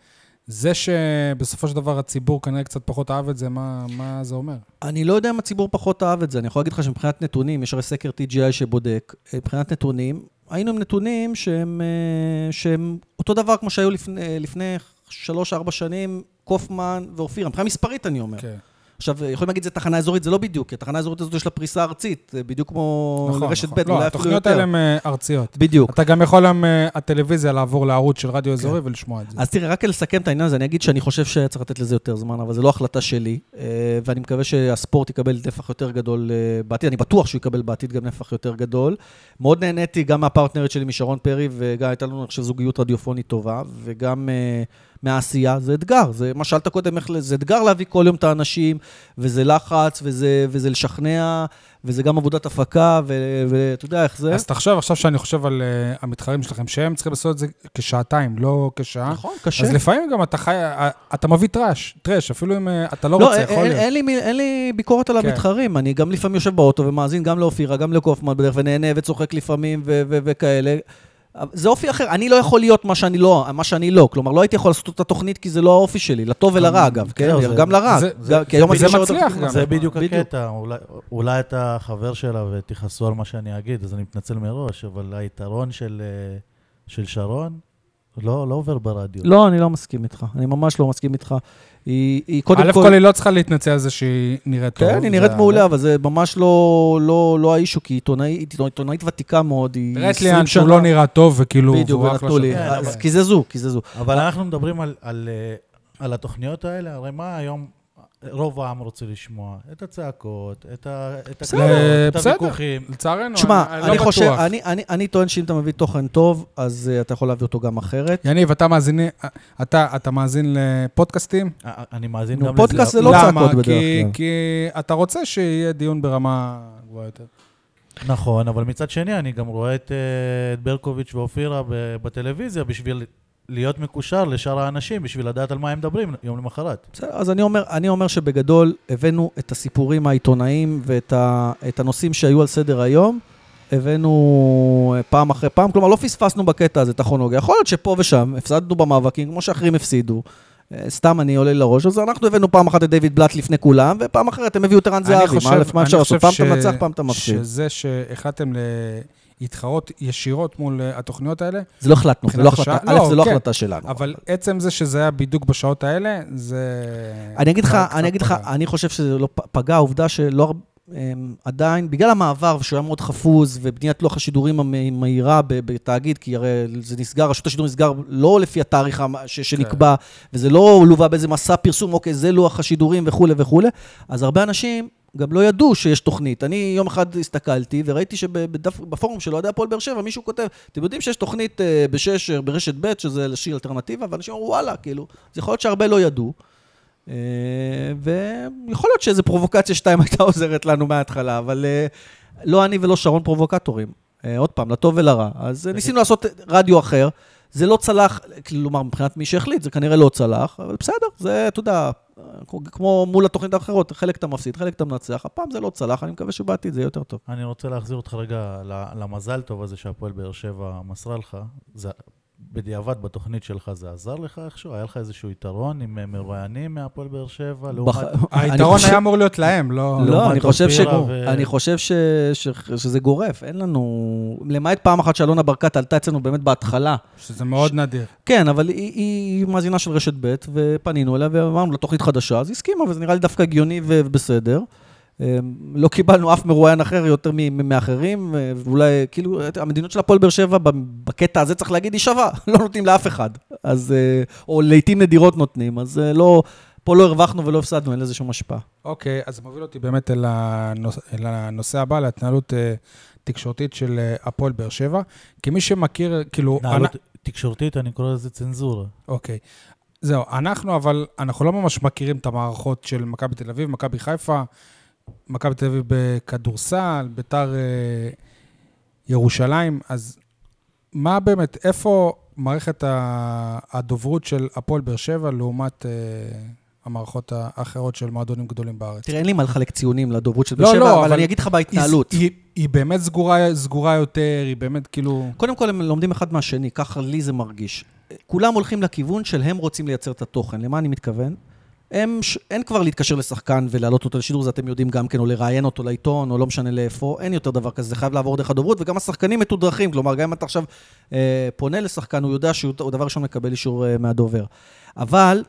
זה שבסופו של דבר הציבור כנראה קצת פחות אהב את זה, מה, מה זה אומר? אני לא יודע אם הציבור פחות אהב את זה. אני יכול להגיד לך שמבחינת נתונים, יש הרי סקר TGI שבודק, אה, מבחינת נתונים, היינו עם נתונים שהם, אה, שהם אותו דבר כמו שהיו לפני, אה, לפני שלוש-ארבע שנים, קופמן ואופירה. מבחינה מספרית, אני אומר. כן. עכשיו, יכולים להגיד זה תחנה אזורית, זה לא בדיוק, כי התחנה האזורית הזאת יש לה פריסה ארצית, בדיוק כמו נכון, לרשת נכון. ב', לא, אולי אפילו התוכניות יותר. האלה הן אה, ארציות. בדיוק. אתה גם יכול היום, אה, הטלוויזיה, לעבור לערוץ של רדיו אזורי ולשמוע את זה. אז תראה, רק לסכם את העניין הזה, אני אגיד שאני חושב שצריך לתת לזה יותר זמן, אבל זו לא החלטה שלי, אה, ואני מקווה שהספורט יקבל נפח יותר גדול אה, בעתיד, אני בטוח שהוא יקבל בעתיד גם נפח יותר גדול. מאוד נהניתי גם מהפרטנרית שלי משרון פרי, וגם הייתה לנו, אני חושב, זוגיות רדיופונית טובה, וגם אה, מהעשייה, זה אתגר. זה מה שאלת קודם, איך, זה אתגר להביא כל יום את האנשים, וזה לחץ, וזה, וזה לשכנע, וזה גם עבודת הפקה, ו- ואתה יודע איך זה. אז תחשוב, עכשיו שאני חושב על אה, המתחרים שלכם, שהם צריכים לעשות את זה כשעתיים, לא כשעה. נכון, קשה. אז לפעמים גם אתה חי, אה, אתה מביא trash, trash, אפילו אם אה, אתה לא לא, רוצה, אין, יכול להיות. אין, לי, מי- אין לי ביקורת על כן. המתחרים. אני גם לפעמים יושב באוטו ומאזין גם לאופירה, גם לקופמן בדרך, ונהנה וצוחק לפעמים ו- ו- וכאלה. אבל זה אופי אחר, אני לא יכול להיות מה שאני לא, מה שאני לא. כלומר, לא הייתי יכול לעשות את התוכנית כי זה לא האופי שלי, לטוב ולרע אגב, כן? זהו, זה- גם לרע. זה- גם- כי היום זה מצליח גם. זה בדיוק בדיוק. הקטע, אולי- אולי אתה חבר שלה ותכעסו על מה שאני אגיד, אז אני מתנצל מראש, אבל היתרון של, אה, של שרון, לא, לא עובר ברדיו. לא, אני לא מסכים איתך. אני ממש לא מסכים איתך. היא, היא קודם א' כל... כל היא לא צריכה להתנצל על זה שהיא נראית טוב. כן, היא זה נראית ה- מעולה, אבל זה ממש לא, לא, לא האישו, כי עיתונאית, עיתונאית ותיקה מאוד, היא תראה את 20 ליאן שהוא שנה- לא נראה טוב, וכאילו, בדיוק, ונתנו לי. כן, אז אבל- קיזזו, קיזזו. אבל אנחנו מדברים על, על, אה, על התוכניות האלה, הרי מה היום רוב העם רוצה לשמוע? את הצעקות, את. הוויכוחים. לצערנו, תשמע, אני לא חושב, בטוח. אני- אני- אני טוען שאם אתה מביא תוכן טוב, אז אה, אתה יכול להביא אותו גם אחרת. יניב, אתה מאזין, אתה, אתה מאזין לפודקאסטים? אה, אני מאזין גם פודקאסט לזה. זה לא למה? צעקות בדרך כי, כלל. כי אתה רוצה שיהיה דיון ברמה גבוהה יותר. נכון, אבל מצד שני, אני גם רואה את, אה, את ברקוביץ' ואופירה בטלוויזיה בשביל להיות מקושר לשאר האנשים, בשביל לדעת על מה הם מדברים יום למחרת. בסדר, אז אני אומר, אני אומר שבגדול הבאנו את הסיפורים העיתונאיים ואת ה, את הנושאים שהיו על סדר היום, הבאנו אה, פעם אחרי פעם, כלומר לא פספסנו בקטע הזה את הכרונולוגיה. יכול להיות שפה ושם הפסדנו במאבקים, כמו שאחרים הפסידו. אה, סתם אני עולה לראש, אז אנחנו הבאנו פעם אחת את דיוויד בלאט לפני כולם, ופעם אחרת הם הביאו את ערן זהבי. מה אפשר לעשות? פעם אתה מנצח, פעם אתה מפסיד. שזה שהחלטתם להתחרות ישירות מול אה, התוכניות האלה, זה לא החלטנו, זה לא החלטה, השעה- א', לא, זה לא כן. החלטה שלנו. אבל עצם זה שזה היה בדיוק בשעות האלה, זה... אני אגיד לך, אני אגיד לך. אני חושב שזה לא פגע, העובדה שלא הר- אמ, עדיין, בגלל המעבר, שהוא היה מאוד חפוז, ובניית לוח השידורים המהירה בתאגיד, כי הרי זה נסגר, רשות השידור נסגר לא לפי התאריך ש- שנקבע, וזה לא לווה באיזה מסע פרסום, אוקיי, זה לוח השידורים וכולי וכולי, אז הרבה אנשים גם לא ידעו שיש תוכנית. אני יום אחד הסתכלתי וראיתי שבפורום של אוהדי הפועל באר שבע, מישהו כותב, אתם יודעים שיש תוכנית אה, בשש, אה, ברשת ב', שזה לשיר אלטרנטיבה, ואנשים אמרו, וואלה, כאילו, אז יכול להיות שהרבה לא ידעו. אה, ויכול להיות שאיזו פרובוקציה שתיים הייתה עוזרת לנו מההתחלה, אבל לא אני ולא שרון פרובוקטורים. עוד פעם, לטוב ולרע. אז ניסינו לעשות רדיו אחר. זה לא צלח, כלומר, מבחינת מי שהחליט, זה כנראה לא צלח, אבל בסדר, זה, אתה יודע, כמו מול התוכנית האחרות, חלק אתה מפסיד, חלק אתה מנצח, הפעם זה לא צלח, אני מקווה שבעתיד זה יהיה יותר טוב. אני רוצה להחזיר אותך רגע למזל טוב הזה שהפועל באר שבע מסרה לך. זה, בדיעבד בתוכנית שלך זה עזר לך איכשהו? היה לך איזשהו יתרון עם אה, מרואיינים מהפועל באר שבע? היתרון היה אמור להיות להם, לא... לא, אני חושב, ש... אופירה ו- אני חושב ש... ש... שזה גורף, אין לנו... למעט פעם אחת שאלונה ברקת עלתה אצלנו באמת בהתחלה. שזה מאוד נדיר. כן, אבל היא, מאזינה של רשת ב', ופנינו אליה ואמרנו לה תוכנית חדשה, אז היא הסכימה, וזה נראה לי דווקא הגיוני ובסדר. אה, לא קיבלנו אף מרואיין אחר יותר מאחרים, אה, ואולי, כאילו, המדיניות של הפועל באר שבע בקטע הזה, צריך להגיד, היא שווה, לא נותנים לאף אחד. אז, אה, או לעיתים נדירות נותנים, אז אה, לא, פה לא הרווחנו ולא הפסדנו, אין לזה שום השפעה. אוקיי, אז זה מוביל אותי באמת אל הנוש... אל הנושא הבא, להתנהלות תקשורתית של הפועל באר שבע. כמי שמכיר, כאילו... התנהלות תקשורתית, אני קורא לזה צנזורה. אוקיי. זהו, אנחנו אבל, אנחנו לא ממש מכירים את המערכות של מכבי תל אביב, מכבי חיפה, מכבי תל אביב בכדורסל, ביתר אה, ירושלים, אז מה באמת, איפה מערכת הדוברות של הפועל באר שבע לעומת אה, המערכות האחרות של מועדונים גדולים בארץ? תראה, אין לי מה לחלק ציונים לדוברות של לא, באר שבע, לא, אבל אבל אני אגיד לך בהתנהלות. היא, היא, היא באמת סגורה, סגורה יותר, היא באמת כאילו... קודם כל, הם לומדים אחד מהשני, ככה לי זה מרגיש. כולם הולכים לכיוון של הם רוצים לייצר את התוכן. למה אני מתכוון? הם. אין כבר להתקשר לשחקן ולהעלות אותו לשידור, זה אתם יודעים גם כן, או לראיין אותו לעיתון, או לא משנה לאיפה, אין יותר דבר כזה, זה חייב לעבור דרך הדוברות, וגם השחקנים מתודרכים, כלומר, גם אם אתה עכשיו אה, פונה לשחקן, הוא יודע שהוא הוא דבר ראשון מקבל אישור אה, מהדובר. אבל...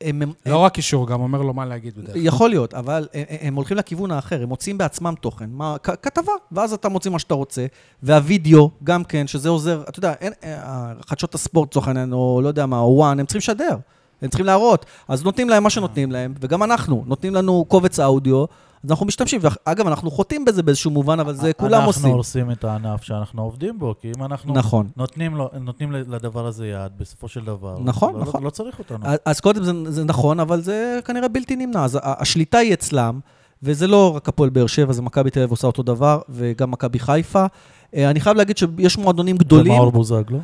הם, הם, לא רק אישור, גם אומר לו מה להגיד בדרך כלל. יכול להיות, אבל הם, הם הולכים לכיוון האחר, הם מוצאים בעצמם תוכן, מה, כ- כתבה, ואז אתה מוציא מה שאתה רוצה, והווידאו, גם כן, שזה עוזר, אתה יודע, אין, אה, חדשות הספורט, לצורך העניין, או לא יודע מה, או וואן, הם צריכים לשדר, הם צריכים להראות, אז נותנים להם מה שנותנים להם, וגם אנחנו, נותנים לנו קובץ אודיו, אז אנחנו משתמשים, ואגב, אנחנו חוטאים בזה באיזשהו מובן, אבל זה כולם עושים. אנחנו הורסים את הענף שאנחנו עובדים בו, כי אם אנחנו נכון. נותנים, לו, נותנים לדבר הזה יד, בסופו של דבר, נכון, לא, נכון. לא, לא צריך אותנו. אז- קודם זה, זה נכון, אבל זה כנראה בלתי נמנע. אז השליטה היא אצלם, וזה לא רק הפועל באר שבע, זה מכבי תל אביב עושה אותו דבר, וגם מכבי חיפה. אה, אני חייב להגיד שיש מועדונים גדולים. ומאור בוזגלו?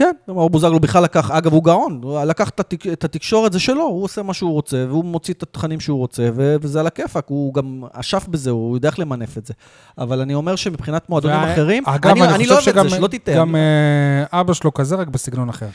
כן, מאור בוזגלו בכלל לקח, אגב, הוא גאון, הוא לקח את, התק, את התקשורת, זה שלו, הוא עושה מה שהוא רוצה, והוא מוציא את התכנים שהוא רוצה, ו, וזה על הכיפאק, הוא גם אשף בזה, הוא יודע איך למנף את זה. אבל אני אומר שמבחינת מועדונים וה- אחרים, אגב, אני, אני, אני לא אוהב את זה, שלא תטעה. גם אה, אבא שלו כזה, רק בסגנון אחר.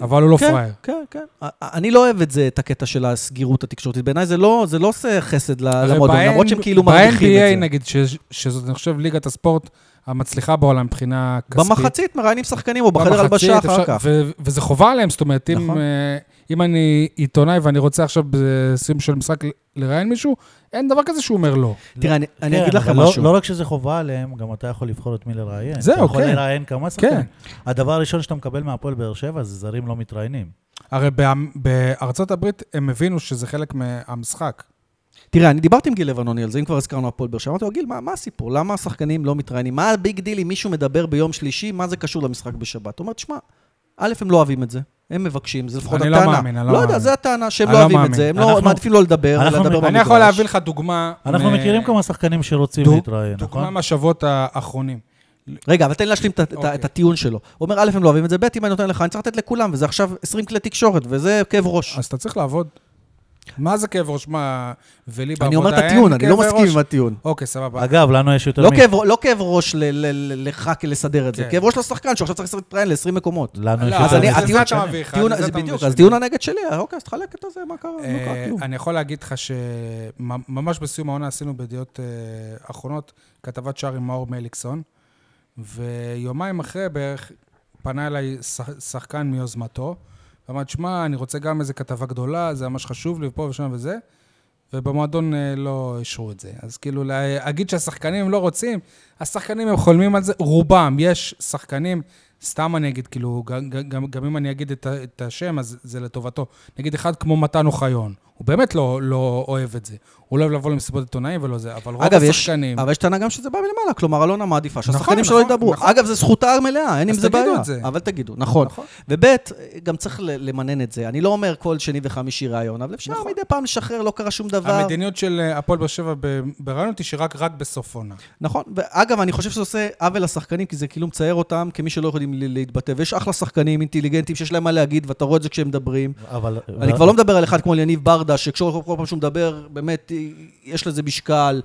אבל הוא לא כן, פראייר. כן, כן. אני לא אוהב את זה, את הקטע של הסגירות התקשורתית. בעיניי זה לא, זה לא עושה חסד למועדון, למרות שהם כאילו מרוויחים את ב-NBA, זה. נגיד, ש- שזאת, אני חושב, ליגת הספורט המצליחה בעולם מבחינה כספית. במחצית מראיינים שחקנים או בחדר הלבשה אחר כך. ו- וזה חובה עליהם, זאת אומרת, אם, נכון. אה, אם אני עיתונאי ואני רוצה עכשיו בסיום של משחק לראיין מישהו, אין דבר כזה שהוא אומר לא. תראה, אני- אני כן, אגיד לכם אבל לא- משהו. לא רק שזה חובה עליהם, גם אתה יכול לבחור את מי לראיין. זהו, אתה יכול כן. לראיין כמה שחקנים. הדבר הראשון שאתה מקבל מהפועל באר שבע זה זרים לא מתראיינים. הרי בא- בארצות הברית הם הבינו שזה חלק מהמשחק. תראה, אני דיברתי עם גיל לבנוני על זה, אם כבר הזכרנו הפועל באר שבע. אמרתי לו, גיל, מה, מה הסיפור? למה השחקנים לא מתראיינים? מה ה big deal אם מישהו מדבר ביום שלישי, מה זה קשור למשחק בשבת? הוא אומר, תשמע, א', הם לא אוהבים את זה, הם מבקשים, זה לפחות אני לא הטענה. מאמין, אני לא לא יודע, מאמין. זה הטענה, שהם לא לא אוהבים את מאמין. זה, הם לא מעדיפים לא לדבר, אנחנו- לדבר במגרש. אני יכול להביא לך דוגמה... אנחנו מ- מכירים כמה שחקנים שרוצים להתראיין, דוגמה נכון? מהשבועות האחרונים. רגע, אבל תן לי להשלים אוקיי. את הטיעון שלו. הוא אומר, א', הם לא אוהבים את זה, ב', אם אני נותן לך, אני צריך לתת לכולם, וזה עכשיו 20 כלי תקשורת, וזה כאב ראש. אז אתה צריך לעבוד. מה זה כאב ראש? מה, ולי בעבודה אני אומר את אין הטיעון, אני לא מסכים ראש? עם הטיעון. אוקיי, סבבה. אגב, לנו יש יותר לא מ- כאב, לא כאב ראש ל- ל- ל- לך לסדר את זה, כן. כאב ראש לשחקן שעכשיו צריך להתראיין ל-20 מקומות. לנו יש אז יותר אני- מ- זה זה אז אתה מביא בדיוק. אז טיעון הנגד שלי, אה, אוקיי, אז תחלק את הזה, מה קרה? קרה אה, כלום. אני יכול להגיד לך שממש בסיום העונה עשינו בידיעות אה, אחרונות כתבת שער עם מאור מליקסון, ויומיים אחרי בערך פנה אליי שח- שחקן מיוזמתו, ואמר, שמע, אני רוצה גם איזה כתבה גדולה, זה ממש חשוב לי, ופה ושם וזה, ובמועדון אה, לא אישרו את זה. אז כאילו, להגיד שהשחקנים לא רוצים, השחקנים הם חולמים על זה, רובם, יש שחקנים, סתם אני אגיד, כאילו, גם, גם, גם אם אני אגיד את, את השם, אז זה לטובתו. נגיד אחד כמו מתן אוחיון, הוא באמת לא, לא אוהב את זה. הוא לא אוהב לבוא למסיבות עיתונאים ולא זה, אבל רוב אגב, יש, השחקנים... אבל יש טענה גם שזה בא מלמעלה, כלומר, אלונה מעדיפה שהשחקנים נכון, שלו נכון, ידברו. נכון. אגב, זו זכותה המלאה, אין עם אז זה תגידו בעיה. את זה. אבל תגידו, נכון. נכון. וב', גם צריך ל- למנן את זה. אני לא אומר כל שני וחמישי ראיון, אבל אפשר נכון. מדי פעם לשחרר, לא קרה שום דבר. המדיניות של אה, הפועל באר שבע ב- ברעיונות היא שרק רק בסוף עונה. נכון, ואגב, אני חושב שזה עושה עוול לשחקנים, כי זה כאילו מצייר אותם כמי שלא יכולים ל- להתבטא. ויש אחלה שחקנים אינטליגנטים שיש להם מה להגיד, ואתה רואה את זה כשהם מדברים. אבל... אני כבר לא מדבר על אחד כמו יניב ברדה, שכל כל פעם שהוא מדבר, באמת, יש לזה משקל.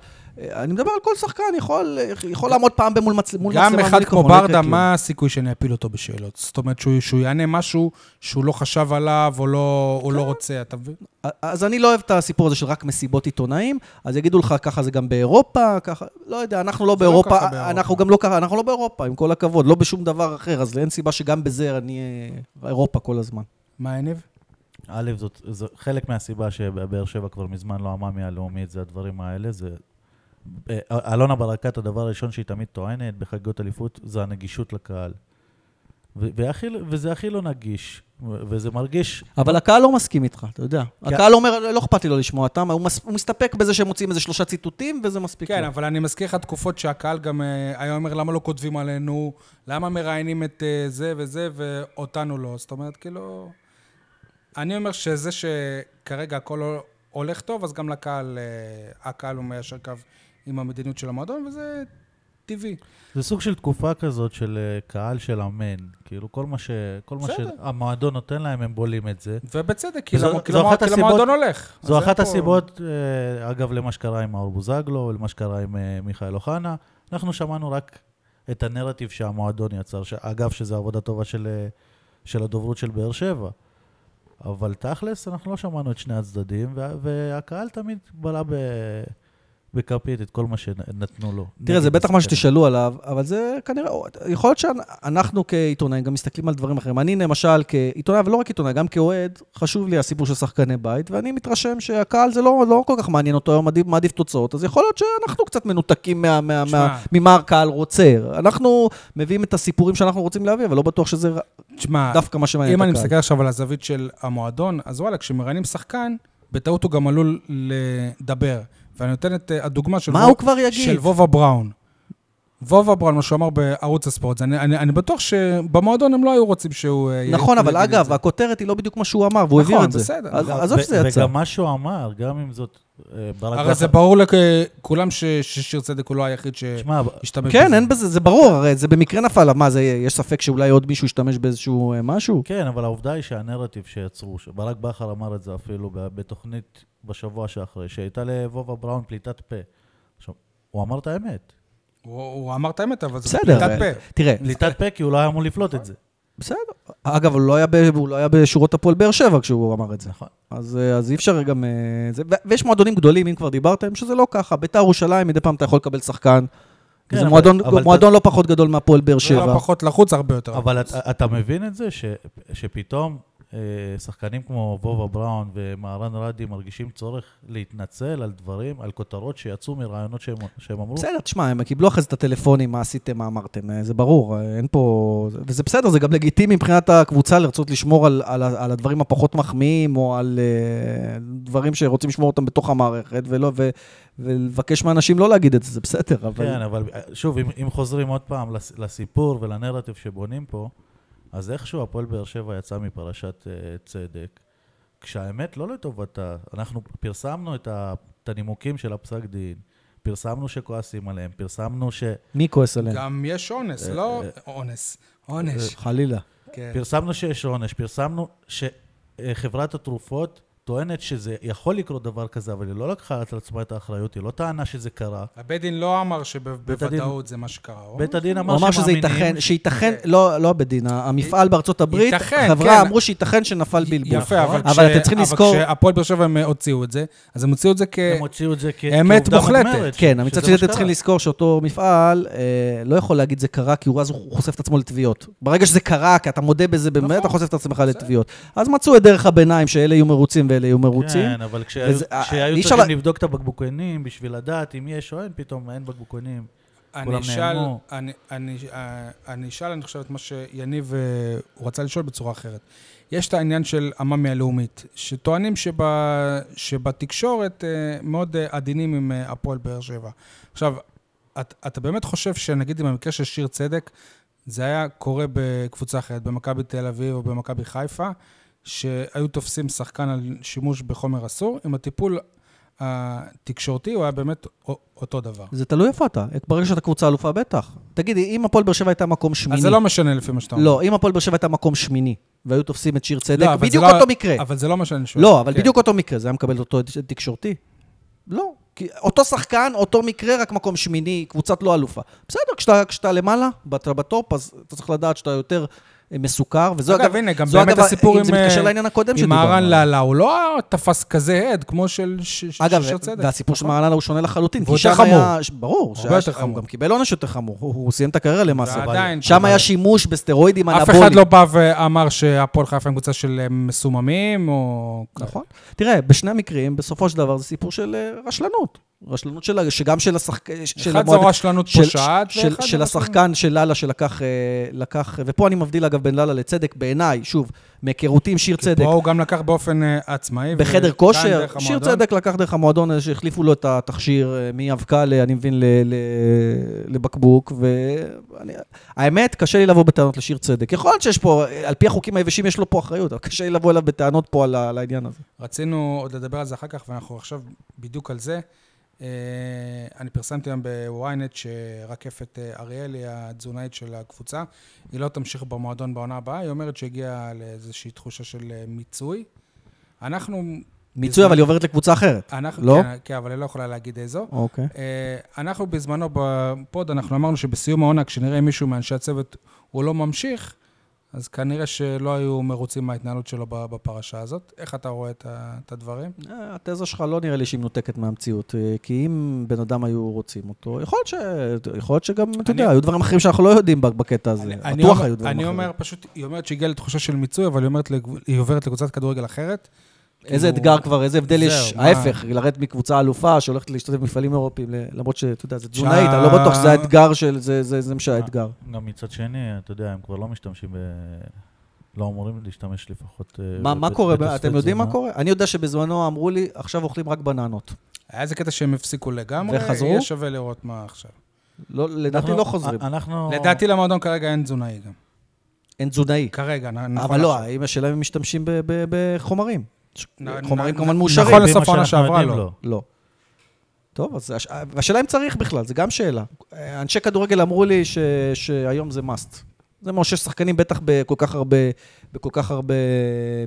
אני מדבר על כל שחקן, יכול, יכול לעמוד פעם במול מצ... מול גם מצלמה, אחד כמו לא ברדה. מה הסיכוי שאני אפיל אותו בשאלות? זאת אומרת, שהוא, שהוא יענה משהו שהוא לא חשב עליו או לא, או לא כן. רוצה, אתה מבין? אז אני לא אוהב את הסיפור הזה של רק מסיבות עיתונאים, אז יגידו לך, ככה זה גם באירופה, ככה, לא יודע, אנחנו לא לא באירופה, ככה באירופה. אנחנו גם לא ככה, אנחנו לא באירופה, עם כל הכבוד, לא בשום דבר אחר, אז אין סיבה שגם בזה אני אהיה אירופה כל הזמן. מה, יניב? א', זאת, זאת חלק מהסיבה שבאר שבע כבר מזמן לא המאמי הלאומית, זה הדברים האלה, זה... אה, אלונה ברקת, הדבר הראשון שהיא תמיד טוענת בחגיגות אליפות, זה הנגישות לקהל. ו- והכי, וזה הכי לא נגיש, ו- וזה מרגיש... אבל הקהל לא מסכים איתך, אתה יודע. כן. הקהל אומר, לא אכפת לי לא לשמוע אותם, הוא מס- הוא מסתפק בזה שהם מוצאים איזה שלושה ציטוטים, וזה מספיק. כן, לו. אבל אני מזכיר לך תקופות שהקהל גם אה, היה אומר, למה לא כותבים עלינו? למה מראיינים את אה, זה וזה ואותנו לא? זאת אומרת, כאילו... אני אומר שזה שכרגע הכל הולך טוב, אז גם לקהל, אה, הקהל הוא מיישר קו עם המדיניות של המועדון, וזה טבעי. זה סוג של תקופה כזאת של אה, קהל של אמן. כאילו, כל מה, ש... כל מה. שהמועדון נותן להם, הם בולעים את זה. ובצדק, כי זו- למ- כי זו למוע- אחת כי הסיבות- למועדון הולך. זו אחת איפה- הסיבות, אה, אגב, למה שקרה עם מאור בוזגלו, ולמה שקרה עם מיכאל אוחנה. אנחנו שמענו רק את הנרטיב שהמועדון יצר, ש- אגב, שזו עבודה טובה של, של הדוברות של באר שבע. אבל תכלס, אנחנו לא שמענו את שני הצדדים, וה- והקהל תמיד בלע ב... בכפית את כל מה שנתנו לו. תראה, זה בטח מה. שתשאלו עליו, אבל זה כנראה, יכול להיות שאנחנו כעיתונאים גם מסתכלים על דברים אחרים. אני למשל כעיתונאי, ולא רק עיתונאי, גם כאוהד, חשוב לי הסיפור של שחקני בית, ואני מתרשם שהקהל זה לא, לא כל כך מעניין אותו, היום מעדיף, מעדיף תוצאות, אז יכול להיות שאנחנו קצת מנותקים מה, מה. מה, ממה הקהל רוצה. אנחנו מביאים את הסיפורים שאנחנו רוצים להביא, אבל לא בטוח שזה תשמע, דווקא מה שמעניין אם את אני הקהל. מסתכל עכשיו על הזווית של המועדון, אז וואלה, כשמראיינים שחקן, בטעות הוא גם עלול לדבר. ואני נותן את אה, הדוגמה של, מה וו- הוא כבר יגיד? של וובה בראון. וובה בראון, מה שהוא אמר בערוץ הספורט, אני, אני, אני בטוח שבמועדון הם לא היו רוצים שהוא... אה, נכון, אבל אגב. הכותרת היא לא בדיוק מה שהוא אמר, והוא נכון, הבהיר את זה. בסדר. אז וגם- עזוב ו- שזה יצא. וגם מה שהוא אמר, גם אם זאת... אה, ברק הרי זה ברור לכולם ש- ששיר צדק הוא לא היחיד שהשתמש כן, אין בזה, זה ברור, הרי זה במקרה נפל, מה, זה, יש ספק שאולי עוד מישהו ישתמש באיזשהו אה, משהו? כן, אבל העובדה היא שהנרטיב שיצרו, שברק בכר אמר את זה אפילו בתוכנית בשבוע שאחרי, שהייתה לוובה בראון פליטת פה. עכשיו, הוא אמר את האמת. הוא, הוא אמר את האמת, אבל זה פליטת אה, פה. תראה, פליטת פה כי הוא לא היה אמור לפלוט את זה. בסדר. אגב, הוא לא היה, ב, הוא לא היה בשורות הפועל באר שבע כשהוא אמר את זה. נכון. אז, אה, אז אי אפשר גם... אה, זה, ו- ויש מועדונים גדולים, אם כבר דיברתם, שזה לא ככה. ביתר ירושלים, מדי פעם אתה יכול לקבל שחקן כן, זה אבל- מועדון, אבל מועדון לא פחות גדול מהפועל באר שבע. לא פחות לחוץ, הרבה יותר. אבל. אתה, אתה מבין את זה ש, שפתאום שחקנים כמו וובה בראון ומהרן רדי מרגישים צורך להתנצל על דברים, על כותרות שיצאו מרעיונות שהם, שהם אמרו? בסדר, תשמע, הם קיבלו אחרי זה את הטלפונים, מה עשיתם, מה אמרתם, אה, זה ברור, אה, אין פה... וזה בסדר, זה גם לגיטימי מבחינת הקבוצה לרצות לשמור על, על, על הדברים הפחות מחמיאים, או על דברים שרוצים לשמור אותם בתוך המערכת, ולא, ו, ולבקש מאנשים לא להגיד את זה, זה בסדר, אבל... כן, אבל אה, שוב, אם, אם חוזרים עוד פעם לס- לסיפור ולנרטיב שבונים פה, אז איכשהו הפועל באר שבע יצא מפרשת uh, צדק, כשהאמת לא לטובתה. אנחנו פרסמנו את, ה, את הנימוקים של הפסק דין, פרסמנו שכועסים עליהם, פרסמנו ש... מי כועס עליהם? גם יש אונס, אה, לא אה, אונס, עונש. חלילה. כן. פרסמנו שיש עונש, פרסמנו שחברת התרופות טוענת שזה יכול לקרות דבר כזה, אבל היא לא לקחה על עצמה את האחריות, היא לא טענה שזה קרה. הבית דין לא אמר שבוודאות זה מה שקרה. בית אמר הדין. אמר הוא אמר שזה שמאמינים ייתכן, שייתכן, כן. לא, לא הבית דין, המפעל בארצות הברית, ייתכן, חברה כן. אמרו שייתכן שנפל בלבול. יפה, אבל אתם צריכים לזכור- אבל כשהפועל באר שבע הם הוציאו את זה, אז הם הוציאו את זה כ... הם הוציאו את זה כ- אמת כעובדה מוחלטת. כן, מצד שני אתם. צריכים לזכור שאותו מפעל אה, לא יכול להגיד זה קרה, כי הוא אז הוא חושף את עצמו לתביעות. ברגע שזה קרה, כי אתה מודה בזה באמת, נכון. אתה חושף את עצמך לתביעות. אז מצאו את דרך הביניים, שאלה יהיו מרוצים ואלה יהיו מרוצים. כן, אבל כשהיו אה, כשהיו צריכים לה- לבדוק את הבקבוקונים בשביל לדעת אם יש או אין, פתאום אין בקבוקונים. אני כולם אשאל, נעלמו. אני, אני, אה, אני אשאל, אני חושב, את מה שיניב, אה, הוא רצה לשאול בצורה אחרת. יש את העניין של המאמי הלאומית, שטוענים שב, שבתקשורת מאוד עדינים עם הפועל באר שבע. עכשיו, את, אתה באמת חושב שנגיד עם המקרה של שיר צדק, זה היה קורה בקבוצה אחרת, במכבי תל אביב או במכבי חיפה, שהיו תופסים שחקן על שימוש בחומר אסור, עם הטיפול התקשורתי הוא היה באמת אותו דבר. זה תלוי איפה אתה. ברגע שאתה קבוצה אלופה, בטח. תגידי, אם הפועל באר שבע הייתה מקום שמיני... אז זה לא משנה לפי מה שאתה אומר. לא, אם הפועל באר שבע הייתה מקום שמיני, והיו תופסים את שיר צדק, לא, בדיוק לא- אותו מקרה. אבל זה לא מה שאני שואל. לא, אבל כן. בדיוק אותו מקרה, זה היה מקבל אותו תקשורתי? לא. כי אותו שחקן, אותו מקרה, רק מקום שמיני, קבוצת לא אלופה. בסדר, כשאתה, כשאתה למעלה, בטופ, אז אתה צריך לדעת שאתה יותר מסוכר, וזו אגב, הנה, גם באמת אגב, הסיפור עם, זה מתקשר אה, לעניין הקודם עם שדיברנו. מהרן עליו. לאללה, הוא לא תפס כזה עד כמו של אגב, שיר צדק. והסיפור של נכון? מהרן לאללה הוא שונה לחלוטין. והוא יותר חמור. היה- ברור. הוא. גם קיבל עונש יותר חמור, הוא הוא סיים את הקריירה למעשה. ועדיין, שם היה שימוש בסטרואידים אף אנבוליים. אחד לא בא ואמר שהפועל חיפה הם קבוצה של אה, מסוממים, או... נכון. תראה, בשני המקרים, בסופו של דבר זה סיפור של אה, רשלנות. רשלנות של, שגם של השחקן, של אחד זו רשלנות של, פושעת, ואחד של השחקן של לאללה שלקח, אה, לקח, ופה אני מבדיל אגב בין לאללה לצדק, בעיניי, שוב, מהיכרותי עם שיר. צדק, פה הוא גם לקח באופן אה, עצמאי. בחדר כושר, שיר. צדק לקח דרך המועדון, אה, שהחליפו לו את התכשיר אה, מאבקה, אני מבין, ל, ל, לבקבוק, והאמת, קשה לי לבוא בטענות לשיר צדק. יכול להיות שיש פה, אה, על פי החוקים היבשים יש לו פה אחריות, אבל קשה לי לבוא אליו בטענות פה על העניין הזה. רצינו עוד לדבר על זה אחר כך, ואנחנו עכשיו בדיוק על זה. אה, אני פרסמתי היום בוויינט שרקפת אה, אריאלי, התזונאית של הקבוצה, היא לא תמשיך במועדון בעונה הבאה, היא אומרת שהגיעה לאיזושהי תחושה של אה, מיצוי. אנחנו... מיצוי, אבל היא עוברת לקבוצה אחרת. אנחנו, לא? כן, כן, אבל היא לא יכולה להגיד איזו. אוקיי. אנחנו בזמנו בפוד, אנחנו אמרנו שבסיום העונה, כשנראה מישהו מאנשי הצוות הוא לא ממשיך, אז כנראה שלא היו מרוצים מההתנהלות שלו בפרשה הזאת. איך אתה רואה את הדברים? אה, התזה שלך לא נראה לי שהיא מנותקת מהמציאות, אה, כי אם בן אדם היו רוצים אותו, יכול להיות, ש... יכול להיות שגם, אתה יודע, אני- היו דברים אחרים שאנחנו לא יודעים בקטע הזה. אני- אני בטוח היו דברים אני אחרים. אומר, פשוט, היא אומרת שהגיעה לתחושה של מיצוי, אבל היא עוברת לקבוצת כדורגל אחרת. איזה כאילו- אתגר כבר, איזה הבדל יש, ההפך, לרדת מקבוצה אלופה שהולכת להשתתף במפעלים אירופיים, ל- למרות שאתה יודע, זה תזונאית, אני לא בטוח שזה האתגר של, זה- זה זה מה שהאתגר. גם מצד שני, אתה יודע, הם כבר לא משתמשים ב... לא אמורים להשתמש לפחות... אה, מה קורה, אתם יודעים מה תזונה. קורה? אני יודע שבזמנו אמרו לי, עכשיו אוכלים רק בננות. היה איזה קטע שהם הפסיקו לגמרי, וחזרו? יהיה שווה לראות מה עכשיו. לא, לדעתי לא חוזרים. אנחנו... לדעתי למועדון כרגע אין תזונאי גם. אין תזונאי. כרגע, נכון אבל לא, השאלה אם הם משתמשים ב- ב- בחומרים? חומרים כמובן נ- מאושרים. נכון לסוף מה העונה שעברה, יודעים, לא. לא. טוב, אז הש... והשאלה אם צריך בכלל, זה גם שאלה. אנשי כדורגל אמרו לי ש... שהיום זה must. זה אומר שיש שחקנים בטח בכל כך הרבה, בכל כך הרבה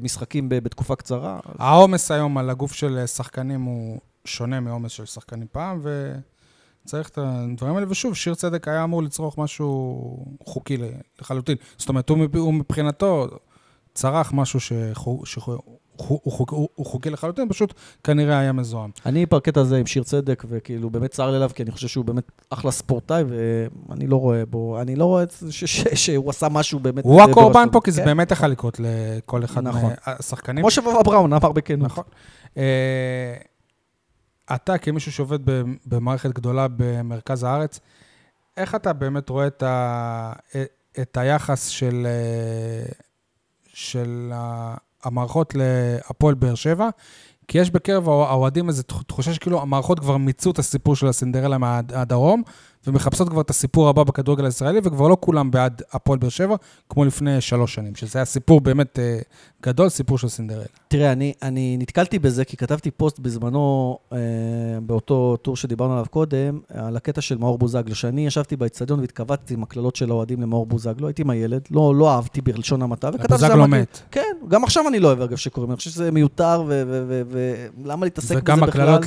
משחקים ב... בתקופה קצרה. העומס היום על הגוף של שחקנים הוא שונה מעומס של שחקנים פעם, וצריך את הדברים האלה. ושוב, שיר צדק היה אמור לצרוך משהו חוקי לחלוטין. זאת אומרת, הוא, מב- הוא מבחינתו צרך משהו שהוא, שהוא הוא, הוא, חוק- הוא, הוא חוקי לחלוטין, פשוט כנראה היה מזוהם. אני בקטע הזה עם שיר צדק, וכאילו, באמת צר לי עליו, כי אני חושב שהוא באמת אחלה ספורטאי, ואני לא רואה בו, אני לא רואה ש- ש- שהוא עשה משהו באמת... הוא אה, הקורבן. פה, כי זה כן. באמת יכול לקרות לכל אחד נכון. מהשחקנים. כמו שבבא בראון אמר בכנות. נכון. אה, אתה, כמישהו שעובד במערכת גדולה במרכז הארץ, איך אתה באמת רואה את, ה, את היחס של, אה, של המערכות להפועל באר שבע? כי יש בקרב האוה- האוהדים איזו תח- תחושה שכאילו המערכות כבר מיצו את הסיפור של הסינדרלה מהדרום, ומחפשות כבר את הסיפור הבא בכדורגל הישראלי, וכבר לא כולם בעד הפועל באר שבע, כמו לפני שלוש שנים, שזה היה סיפור באמת אה, גדול, סיפור של סינדרלה. תראה, אני, אני נתקלתי בזה, כי כתבתי פוסט בזמנו, אה, באותו טור שדיברנו עליו קודם, על הקטע של מאור בוזגלו, שאני ישבתי באצטדיון והתכווצתי עם הקללות של האוהדים למאור בוזגלו, הייתי עם הילד, לא, לא אהבתי בלשון המעטה, וכתבתי בוזגלו שם- מת. כן, גם עכשיו אני לא אוהב, אגב, שקוראים, אני חושב שזה מיותר, ולמה להתעסק בזה בכלל? וגם הקללות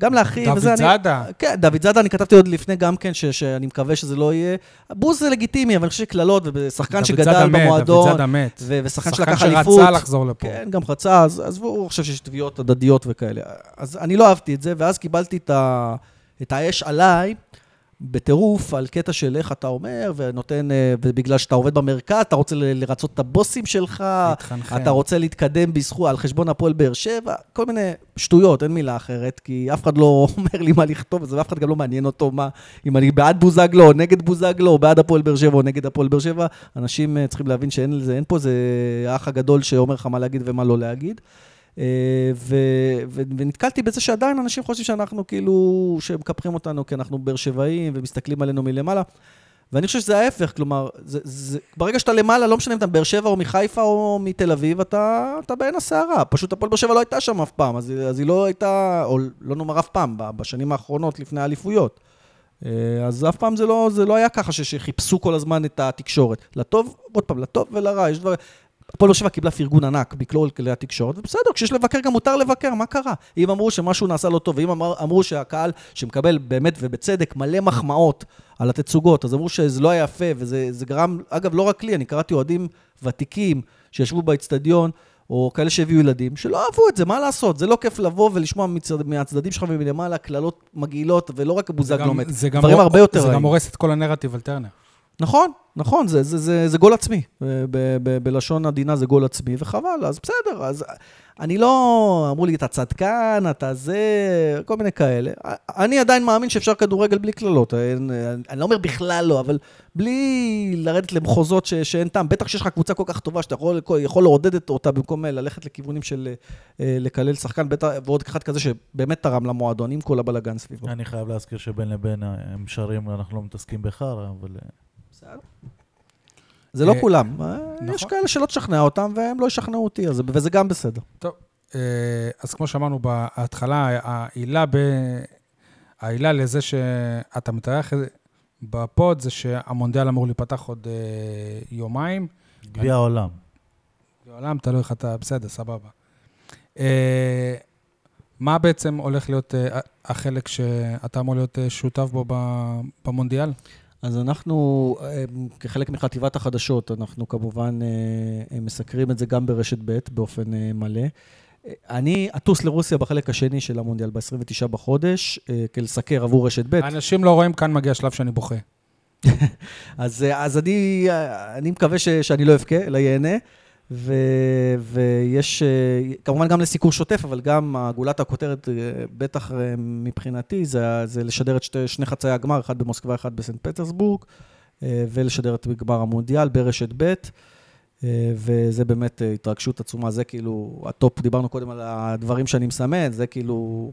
גם לאחי, לדוד וזה אני... זאדה. כן, דוד זאדה, אני כתבתי עוד לפני גם כן, ש, שאני מקווה שזה לא יהיה... בוז זה לגיטימי, אבל אני חושב שקללות, ושחקן דוד שגדל מת, במועדון, דוד זאדה מת. ו- ושחקן שחקן שלקח אליפות. שרצה לחזור לפה. כן, גם רצה, אז עזבו, הוא חושב שיש תביעות הדדיות וכאלה. אז אני לא אהבתי את זה, ואז קיבלתי את, ה, את האש עליי בטירוף על קטע של איך אתה אומר, ונותן, אה, ובגלל שאתה עובד במרכז, אתה רוצה לרצות את הבוסים שלך, להתחנחן. אתה רוצה להתקדם בזכות, על חשבון הפועל באר שבע, כל מיני שטויות, אין מילה אחרת, כי אף אחד לא אומר לי מה לכתוב את זה, ואף אחד גם לא מעניין אותו מה, אם אני בעד בוזגלו או נגד בוזגלו, או בעד הפועל באר שבע או נגד הפועל באר שבע, אנשים אה, צריכים להבין שאין לזה, אין פה איזה האח הגדול שאומר לך מה להגיד ומה לא להגיד. אה, ונתקלתי בזה שעדיין אנשים חושבים שאנחנו כאילו, שמקפחים אותנו כי אנחנו באר שבעים ומסתכלים עלינו מלמעלה. ואני חושב שזה ההפך, כלומר, זה, זה, ברגע שאתה למעלה, לא משנה אם אתה מבאר שבע או מחיפה או מתל אביב, אתה, אתה בעין הסערה. פשוט הפועל באר שבע לא הייתה שם אף פעם, אז, אז היא לא הייתה, או לא נאמר אף פעם, בשנים האחרונות לפני האליפויות. אה, אז אף פעם זה לא, זה לא היה ככה שחיפשו כל הזמן את התקשורת. לטוב, עוד פעם, לטוב ולרע, יש דברים... הפועל באר שבע קיבלה פרגון ענק מכלל כלי התקשורת, ובסדר, כשיש לבקר גם מותר לבקר, מה קרה? אם אמרו שמשהו נעשה לא טוב, ואם אמר, אמרו שהקהל שמקבל באמת ובצדק מלא מחמאות על התצוגות, אז אמרו שזה לא היה יפה, וזה זה גרם, אגב, לא רק לי, אני קראתי אוהדים ותיקים שישבו באצטדיון, או כאלה שהביאו ילדים, שלא אהבו את זה, מה לעשות? זה לא כיף לבוא ולשמוע מצד, מהצדדים שלך ומלמעלה קללות מגעילות, ולא רק זה בוזגלו גם- מת, זה גם דברים הרבה יותר זה גם רעים. הורס את כל הנרטיב על טרנר. נכון, נכון, זה, זה, זה, זה גול עצמי. ב, ב, ב, בלשון עדינה זה גול עצמי, וחבל, אז בסדר, אז אני לא... אמרו לי, אתה צדקן, אתה זה, כל מיני כאלה. אני עדיין מאמין שאפשר כדורגל בלי קללות. אני, אני לא אומר בכלל לא, אבל בלי לרדת למחוזות ש, שאין טעם. בטח שיש לך קבוצה כל כך טובה, שאתה יכול, יכול לעודד אותה במקום ללכת לכיוונים של אה, לקלל שחקן, בטח, ועוד אחד כזה שבאמת תרם למועדון, עם כל הבלאגן סביבו. אני חייב להזכיר שבין לבין אה, הם שרים, אנחנו לא מתעסקים בחרא, אבל... זה לא אה, כולם. אה, יש נכון. כאלה שלא תשכנע אותם, והם לא ישכנעו אותי, וזה גם בסדר. טוב, אה, אז כמו שאמרנו בהתחלה, העילה, ב... העילה לזה שאתה מתארח בפוד זה שהמונדיאל אמור להיפתח עוד אה, יומיים. גביע העולם. בעולם, תלוי איך אתה, בסדר, סבבה. אה, מה בעצם הולך להיות אה, החלק שאתה אמור להיות אה, שותף בו במונדיאל? אז אנחנו, אה, כחלק מחטיבת החדשות, אנחנו כמובן אה, אה, מסקרים את זה גם ברשת ב' באופן מלא. אני אטוס לרוסיה בחלק השני של המונדיאל, ב-29 בחודש, כלסקר עבור רשת ב'. אנשים לא רואים, כאן מגיע שלב שאני בוכה. אז, אז אני, אני מקווה ש, שאני לא אבכה, אלא ייהנה. ו, ויש אה, כמובן גם לסיקור שוטף, אבל גם גולת הכותרת, אה, בטח אה, מבחינתי, זה, זה לשדר את שתי, שני חצאי הגמר, אחד במוסקבה, אחד בסנט פטרסבורג, ולשדר את גמר המונדיאל ברשת ב', וזה באמת התרגשות עצומה, זה כאילו הטופ, דיברנו קודם על הדברים שאני מסמן, זה כאילו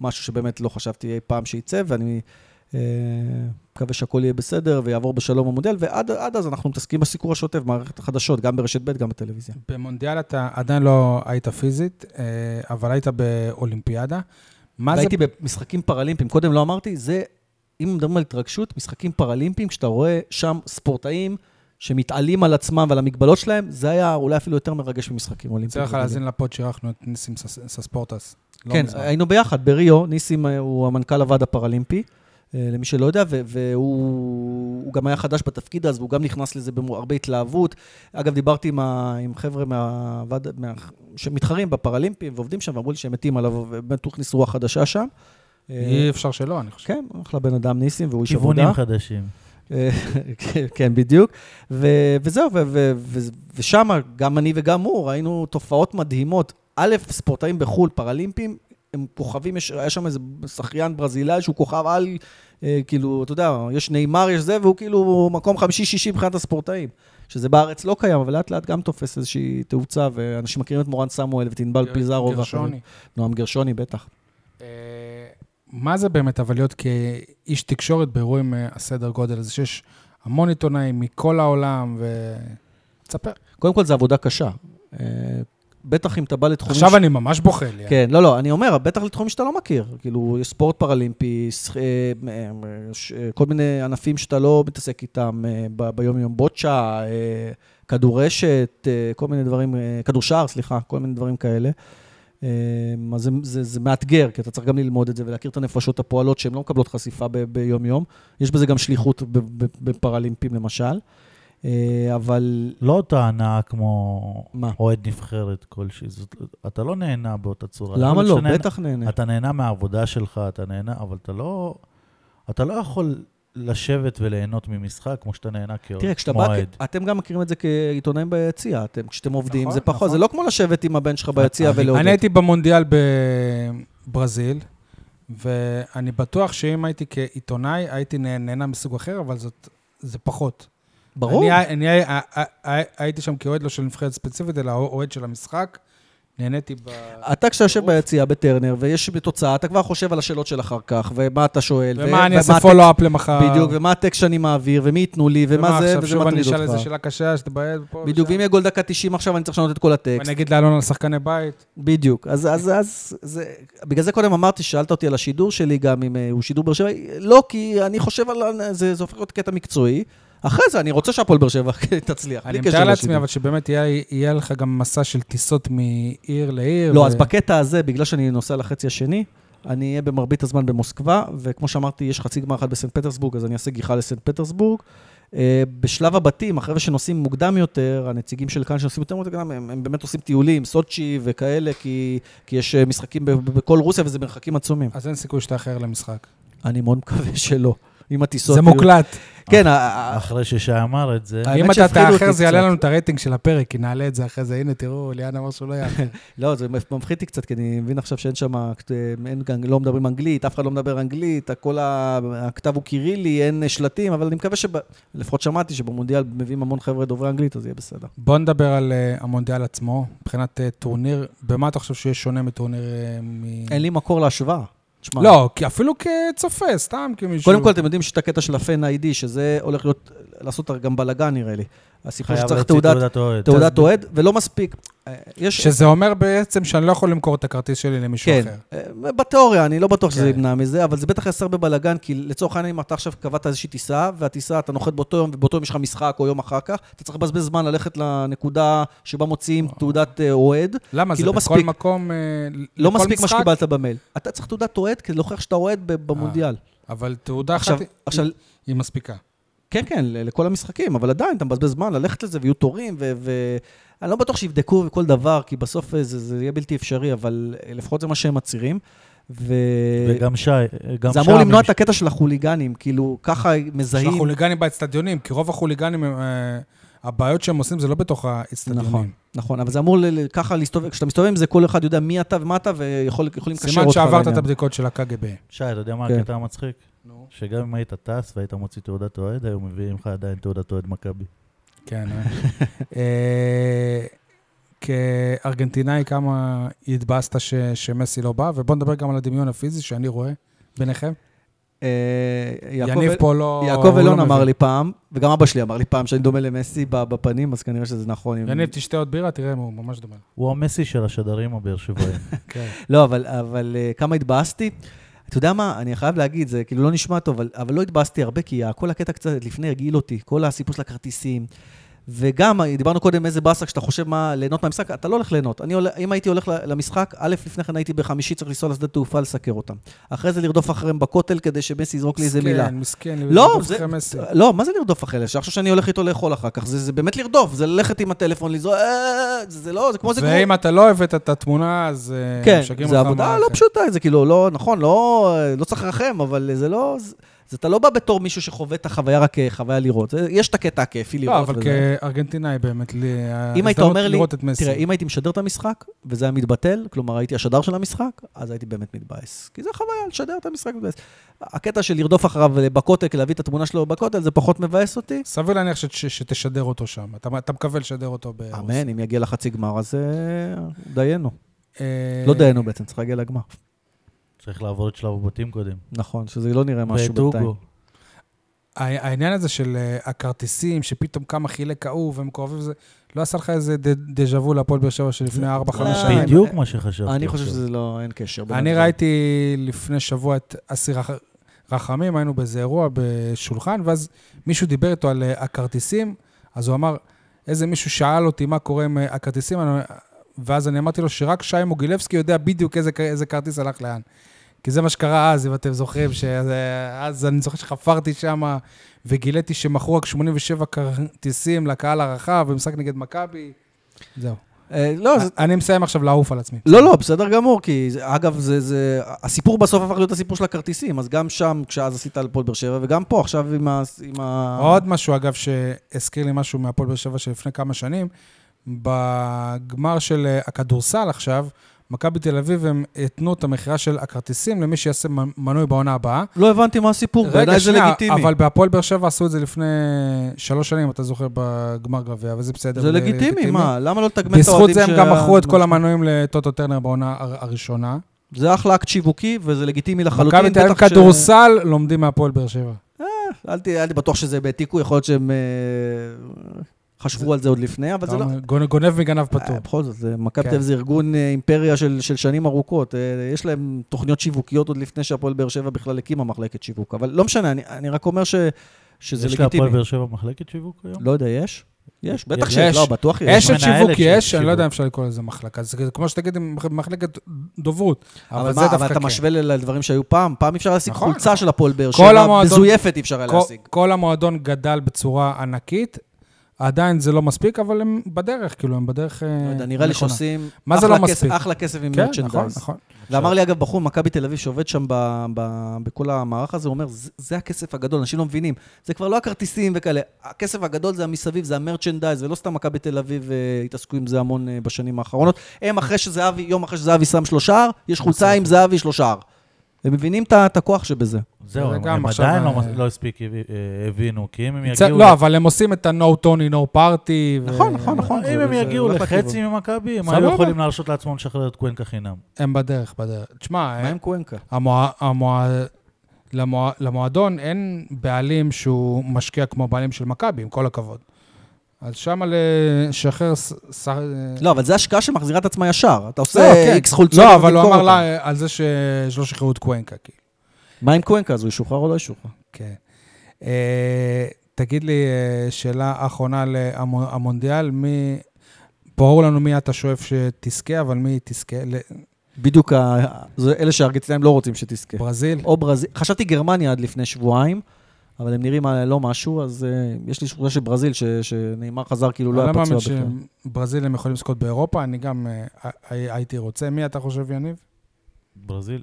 משהו שבאמת לא חשבתי אי פעם שייצא, ואני מקווה שהכל יהיה בסדר ויעבור בשלום המודל, ועד עד אז אנחנו מתעסקים בסיקור השוטף, במערכת החדשות, גם ברשת ב', גם בטלוויזיה. במונדיאל אתה עדיין לא היית פיזית, אה, אבל היית באולימפיאדה. מה זה... והייתי במשחקים פראלימפיים, קודם לא אמרתי, זה, אם מדברים על התרגשות, משחקים פראלימפיים, כשאתה רואה שם ספורטאים שמתעלים על עצמם ועל המגבלות שלהם, זה היה אולי אפילו יותר מרגש ממשחקים אולימפיים. צריך להאזין לפוד שאירחנו את ניסים סס- סספורטס. לא כן, מזמן. היינו ביחד בריו, ניסים אה, הוא המנכ"ל הוועד הפראלימפי, אה, למי שלא יודע, והוא הוא גם היה חדש בתפקיד אז, והוא גם נכנס לזה בהרבה התלהבות. אגב, דיברתי עם, ה, עם חבר'ה מהוועד, מה, שמתחרים בפראלימפים ועובדים שם, ואמרו לי שהם מתים עליו, ובאמת הוא הכניס רוח חדשה שם. אי אפשר שלא, אני חושב. כן, אחלה בן אדם ניסים, והוא איש עבודה. כיוונים חדשים. כן, כן, בדיוק. ו- וזהו, ו- ו- ו- ושם, גם אני וגם הוא, ראינו תופעות מדהימות. א', ספורטאים בחו"ל, פראלימפים, הם כוכבים, יש, היה שם איזה שחיין ברזילאי שהוא כוכב על, אה, כאילו, אתה יודע, יש נאמר, יש זה, והוא כאילו מקום חמישי-שישי מבחינת הספורטאים. שזה בארץ לא קיים, אבל לאט לאט גם תופס איזושהי תאוצה, ואנשים מכירים את מורן סמואל ואת ענבל פיזארו. גרשוני. נועם גרשוני, בטח. אה, מה זה באמת, אבל להיות כאיש תקשורת באירועים אה, הסדר גודל הזה, שיש המון עיתונאים מכל העולם, ו... תספר. קודם כל, זו עבודה קשה. בטח אם אתה בא לתחומים... עכשיו אני ממש בוכה לי. כן, לא, לא, אני אומר, בטח לתחומים שאתה לא מכיר. כאילו, יש ספורט פראלימפי, שח- אה, אה, ש- אה, כל מיני ענפים שאתה לא מתעסק איתם ב- ביום-יום, בוצ'ה, אה, כדורשת, כל מיני דברים, כדורשער, סליחה, כל מיני דברים כאלה. אז זה, זה, זה מאתגר, כי אתה צריך גם ללמוד את זה ולהכיר את הנפשות הפועלות שהן לא מקבלות חשיפה ביום-יום. יש בזה גם שליחות ב- ב- בפראלימפים, למשל. אה, אבל לא אותה הנאה כמו מה? אוהד נבחרת כלשהי. זאת- אתה לא נהנה באותה צורה. למה לא? להיות שאתה נהנה- בטח נהנה. אתה נהנה מהעבודה שלך, אתה נהנה, אבל אתה לא... אתה לא יכול לשבת וליהנות ממשחק כמו שאתה נהנה כאוהד. תראה, כשאתה בא. אתם גם מכירים את זה כעיתונאים ביציע, אתם, כשאתם עובדים, נכון, זה פחות, נכון. זה לא כמו לשבת עם הבן שלך ביציע ולעודד. אני הייתי במונדיאל בברזיל, ואני בטוח שאם הייתי כעיתונאי, הייתי נה- נהנה מסוג אחר, אבל זאת, זה פחות. ברור. אני, אני הי- הייתי שם כאוהד לא של נבחרת ספציפית, אלא אוהד של המשחק. נהניתי ב... אתה כשאתה יושב ביציע בטרנר, ויש תוצאה, אתה כבר חושב על השאלות של אחר כך, ומה אתה שואל. ו- ומה אני אעשה פולו-אפ למחר. בדיוק, ומה הטקסט שאני מעביר, ומי ייתנו לי, ומה זה, עכשיו וזה שוב אני מטריד אשאל איזה אותך. שאלה קשה, שתבעט פה בדיוק. ואם יהיה גול דקה 90 עכשיו, אני צריך לשנות את כל הטקסט. ואני אגיד לאלון על שחקני בית. בדיוק. אז, אז, אז, זה, בגלל זה קודם אמרתי, שאלת אותי על השידור שלי גם, אם אה, הוא שידור באר שבע, לא, כי אני חושב על, זה, זה הופך להיות קטע מקצועי. אחרי זה, אני רוצה שהפועל באר שבע תצליח, אני בלי קשר מתאר לעצמי. אבל שבאמת יהיה, יהיה לך גם מסע של טיסות מעיר לעיר. לא, ו- אז בקטע הזה, בגלל שאני נוסע לחצי השני, אני אהיה במרבית הזמן במוסקבה, וכמו שאמרתי, יש חצי גמר אחד בסנט פטרסבורג, אז אני אעשה גיחה לסנט פטרסבורג. אה, בשלב הבתים, החבר'ה שנוסעים מוקדם יותר, הנציגים של כאן שנוסעים יותר מוקדם, הם, הם באמת עושים טיולים, סוצ'י וכאלה, כי, כי יש אה, משחקים בכל רוסיה וזה מרחקים עצומים. אז אין סיכוי שתאחר למשחק. אני מאוד מקווה שלא. אם הטיסות... זה מוקלט. כן, ה- ה- אחרי ששי אמר את זה, אם אתה תאחר זה יעלה. לנו את הרייטינג של הפרק, כי נעלה את זה אחרי זה. הנה, תראו, ליאן אמר שהוא לא יאחר. לא, זה מפחיד אותי קצת, כי אני מבין עכשיו שאין שם, כאן- לא מדברים אנגלית, אף אחד לא מדבר אנגלית, הכל ה- הכתב הוא קירילי, אין שלטים, אבל אני מקווה שב... לפחות שמעתי שבמונדיאל מביאים המון חבר'ה דוברי אנגלית, אז יהיה בסדר. בוא נדבר על אה, המונדיאל עצמו, מבחינת אה, טורניר. במה אתה חושב שיש שונה מטורניר אה, מ... אין לי מקור להשוואה. תשמע, לא, כי אפילו כצופה, סתם כמישהו... קודם כל, אתם יודעים שיש את הקטע של הפן איי-די, שזה הולך להיות, לעשות גם בלאגן, נראה לי. הסיפור שצריך תעודת, תעודת אוהד. תעודת אוהד, ולא מספיק. אה, יש... שזה אומר בעצם שאני לא יכול למכור את הכרטיס שלי למישהו כן, אחר. אה, בתיאוריה, אני לא בטוח שזה כן. ימנע מזה, אבל זה בטח יעשה הרבה בלאגן, כי לצורך העניין, אם אתה עכשיו קבעת איזושהי טיסה, והטיסה, אתה נוחת באותו יום, ובאותו יום יש לך משחק או יום אחר כך, אתה צריך לבזבז זמן ללכת לנקודה שבה מוציאים תעודת אה, אוהד. למה? זה לא בכל מספיק. מקום, לא לכל מספיק מה משחק? שקיבלת במייל. אתה צריך תעודת אוהד כדי להוכיח שאתה אוהד ב- במונדיאל. אבל תעודה עכשיו, אחת עכשיו, היא מספיקה. כן, כן, ל- לכל המשחקים, אבל עדיין, אתה מבזבז זמן ללכת לזה ויהיו תורים, ואני לא בטוח שיבדקו כל דבר, כי בסוף אה, זה, זה יהיה בלתי אפשרי, אבל אה, לפחות זה מה שהם מצהירים. ו... וגם שי, גם זה. אמור למנוע הם- את הקטע של החוליגנים, כאילו, ככה של מזהים. החוליגנים באצטדיונים, כי רוב החוליגנים, הם, אה, הבעיות שהם עושים זה לא בתוך האצטדיונים. נכון, נכון, אבל זה אמור ל- ככה להסתובב, כשאתה מסתובב עם זה, כל אחד יודע מי אתה ומה אתה, ויכולים לקשר אותך סימן שעברת את לעניין. הבדיקות של הקג"ב. שי, אתה יודע מה כן. הקטע המצחיק? שגם אם היית טס והיית מוציא תעודת אוהד, היו מביאים לך עדיין תעודת אוהד מכבי. כן. אה. אה, כארגנטינאי, כמה התבאסת ש- שמסי לא בא, ובוא נדבר גם על הדמיון הפיזי שאני רואה ביניכם. אה, יניב פה לא... יעקב לא אלון אמר. לי פעם, וגם אבא שלי אמר לי פעם, שאני דומה למסי ב- בפנים, אז כנראה שזה נכון. יניב, תשתה עוד בירה, תראה, הוא ממש דומה. הוא המסי של השדרים הבאר שבעים. כן. לא, אבל, אבל כמה התבאסתי? אתה יודע מה, אני חייב להגיד, זה כאילו לא נשמע טוב, אבל, אבל לא התבאסתי הרבה, כי כל הקטע קצת לפני הרגיל אותי, כל הסיפור של הכרטיסים. וגם, דיברנו קודם איזה באסה כשאתה חושב מה ליהנות מהמשחק, אתה לא הולך ליהנות. אני אם הייתי הולך למשחק, א', לפני כן הייתי בחמישי צריך לנסוע לשדה תעופה לסקר אותם. אחרי זה לרדוף אחריהם בכותל כדי שמסי יזרוק לי איזה מילה. מסכן, מסכן, לא, לרדוף אחרי מסי. לא, מה זה לרדוף אחרי אלה? שעכשיו שאני הולך איתו לאכול אחר כך, זה, זה באמת לרדוף, זה ללכת עם הטלפון, לזרוק, אה, זה, זה לא, זה כמו זה. ואם אתה לא הבאת את התמונה, אז אה, כן, זה עבודה. לא פשוטה, זה כאילו, לא, נכון, לא, לא צריך לרחם, אבל זה לא, זה אתה לא בא בתור מישהו שחווה את החוויה רק כחוויה לראות. יש את הקטע הכיפי לראות. לא, אבל וזה. כארגנטינאי באמת, לי, אם היית אומר לי. תראה, אם הייתי משדר את המשחק, וזה היה מתבטל, כלומר הייתי השדר של המשחק, אז הייתי באמת מתבאס. כי זה חוויה, לשדר את המשחק מתבאס. הקטע של לרדוף אחריו בכותל, להביא את התמונה שלו בכותל, זה פחות מבאס אותי. סביר להניח ש- ש- שתשדר אותו שם. אתה, אתה מקווה לשדר אותו ברוסיה. אמן, אם יגיע לחצי גמר, אז אה, דיינו. אה, לא דיינו בעצם, צריך להגיע לגמר. צריך לעבור את שלב הבתים קודם. נכון, שזה לא נראה משהו ואת בינתיים. אוגו. הע- העניין הזה של אה, הכרטיסים, שפתאום כמה חילק ההוא והם קרובים, זה לא עשה לך איזה דז'ה וו להפועל באר שבע שלפני 4-5 לא, שנים? בדיוק מה שחשבתי. אני חושב. שזה לא, אין קשר. אני. ראיתי לפני שבוע את אסי רח- רחמים, היינו באיזה אירוע בשולחן, ואז מישהו דיבר איתו על אה, הכרטיסים, אז הוא אמר, איזה מישהו שאל אותי מה קורה עם אה, הכרטיסים, ואז אני אמרתי לו שרק שי מוגילבסקי יודע בדיוק איזה, איזה כרטיס הלך לאן. כי זה מה שקרה אז, אם אתם זוכרים, שאז אני זוכר שחפרתי שם וגיליתי שמכרו רק 87 כרטיסים לקהל הרחב במשחק נגד מכבי. זהו. אה, לא, אני מסיים עכשיו לעוף על עצמי. לא, לא, בסדר גמור, כי אגב, זה, זה, הסיפור בסוף הפך להיות הסיפור של הכרטיסים, אז גם שם, כשאז עשית על פועל באר שבע, וגם פה, עכשיו עם ה... עם ה... עוד משהו, אגב, שהזכיר לי משהו מהפועל באר שבע של לפני כמה שנים, בגמר של אה, הכדורסל עכשיו, מכבי תל אביב, הם התנו את המכירה של הכרטיסים למי שיעשה מנוי בעונה הבאה. לא הבנתי מה הסיפור, בעיניי זה לגיטימי. אבל בהפועל באר שבע עשו את זה לפני שלוש שנים, אתה זוכר, בגמר גביע, וזה בסדר. זה לגיטימי, מה? למה לא לתגמל את בזכות האוהדים זה הם גם מכרו את כל המנויים לטוטו טרנר בעונה הר- הראשונה. זה אחלה אקט שיווקי, וזה לגיטימי לחלוטין. מכבי תל אביב כדורסל לומדים מהפועל באר שבע. אל תהיה, אל תהיה בטוח שזה בהעתיקו, יכול להיות שהם חשבו על זה עוד לפני, אבל זה לא... גונ- גונב מגנב פטור. אה, בכל זאת, זה- מכבי כן. תל אביב זה ארגון אה, אימפריה של, של שנים ארוכות. אה, יש להם תוכניות שיווקיות עוד לפני שהפועל באר שבע בכלל הקימה מחלקת שיווק. אבל לא משנה, אני, אני רק אומר ש, שזה יש לגיטימי. להפועל באר שבע מחלקת שיווק היום? לא יודע, יש? יש, בטח יש. שיש, לא, בטוח יש. אשת שיווק יש, אני לא. יודע אם אפשר לקרוא לזה מחלקה. זה כמו שתגיד מחלקת דוברות. אבל, אבל זה מה, אבל דווקא אתה כן. משווה לדברים שהיו פעם? פעם אפשר להשיג נכון, חולצה נכון. של הפועל באר כל שבע, מזויפת אי אפשר היה להשיג. כל המועדון גדל בצורה ענקית, עדיין זה לא מספיק, אבל הם בדרך, כאילו, הם בדרך לא יודע, נכונה. נראה לי שעושים מה זה לא מספיק? אחלה כסף עם כן, נכון. נכון. ואמר לי, אגב, בחור ממכבי תל אביב שעובד שם בכל המערך הזה, הוא אומר, "זה- זה הכסף הגדול, אנשים לא מבינים. זה כבר לא הכרטיסים וכאלה. הכסף הגדול זה המסביב, זה המרצ'נדייז, ולא סתם מכבי תל אביב אה, התעסקו עם זה המון אה, בשנים האחרונות. הם, אחרי שזהבי, יום אחרי שזהבי שם שלושה, יש חולצה עם זהבי שלושה. הם מבינים את הכוח שבזה. זהו, זה הם גם הם עכשיו, עדיין לא אה, לא הספיק, אה, הבינו, כי אם הם יגיעו... לא, אבל הם עושים את ה-No Tony, No Party. ו- נכון, נכון, נכון. אם הם יגיעו הולך לחצי. ממכבי, הם. היו יכולים להרשות לעצמם לשחרר את קוונקה חינם. הם בדרך, בדרך. תשמע, מה עם קוונקה? המוע... המוע... למוע... למועדון אין בעלים שהוא משקיע כמו בעלים של מכבי, עם כל הכבוד. אז שמה לשחרר... ס... לא, אבל זה השקעה שמחזירה את עצמה ישר. אתה לא, עושה כן. איקס חולצות לא, אבל הוא אמר. לה על זה. שלא שחררו את קוונקה, כאילו. מה עם קוונקה? אז הוא ישוחרר או לא ישוחרר? כן. אה, תגיד לי, אה, שאלה אחרונה למונדיאל, מי... ברור לנו מי אתה שואף שתזכה, אבל מי תזכה? ל- בדיוק, אלה שהארגנטינאים לא רוצים שתזכה. ברזיל? או ברזיל, חשבתי גרמניה עד לפני שבועיים, אבל הם נראים על לא משהו, אז uh, יש לי תחושה של ברזיל, ש- שנאמר חזר כאילו לא אני היה לא פצוע מאמין בכלל. שברזיל הם יכולים לזכות באירופה, אני גם אה, הי- הייתי רוצה. מי אתה חושב, יניב? ברזיל.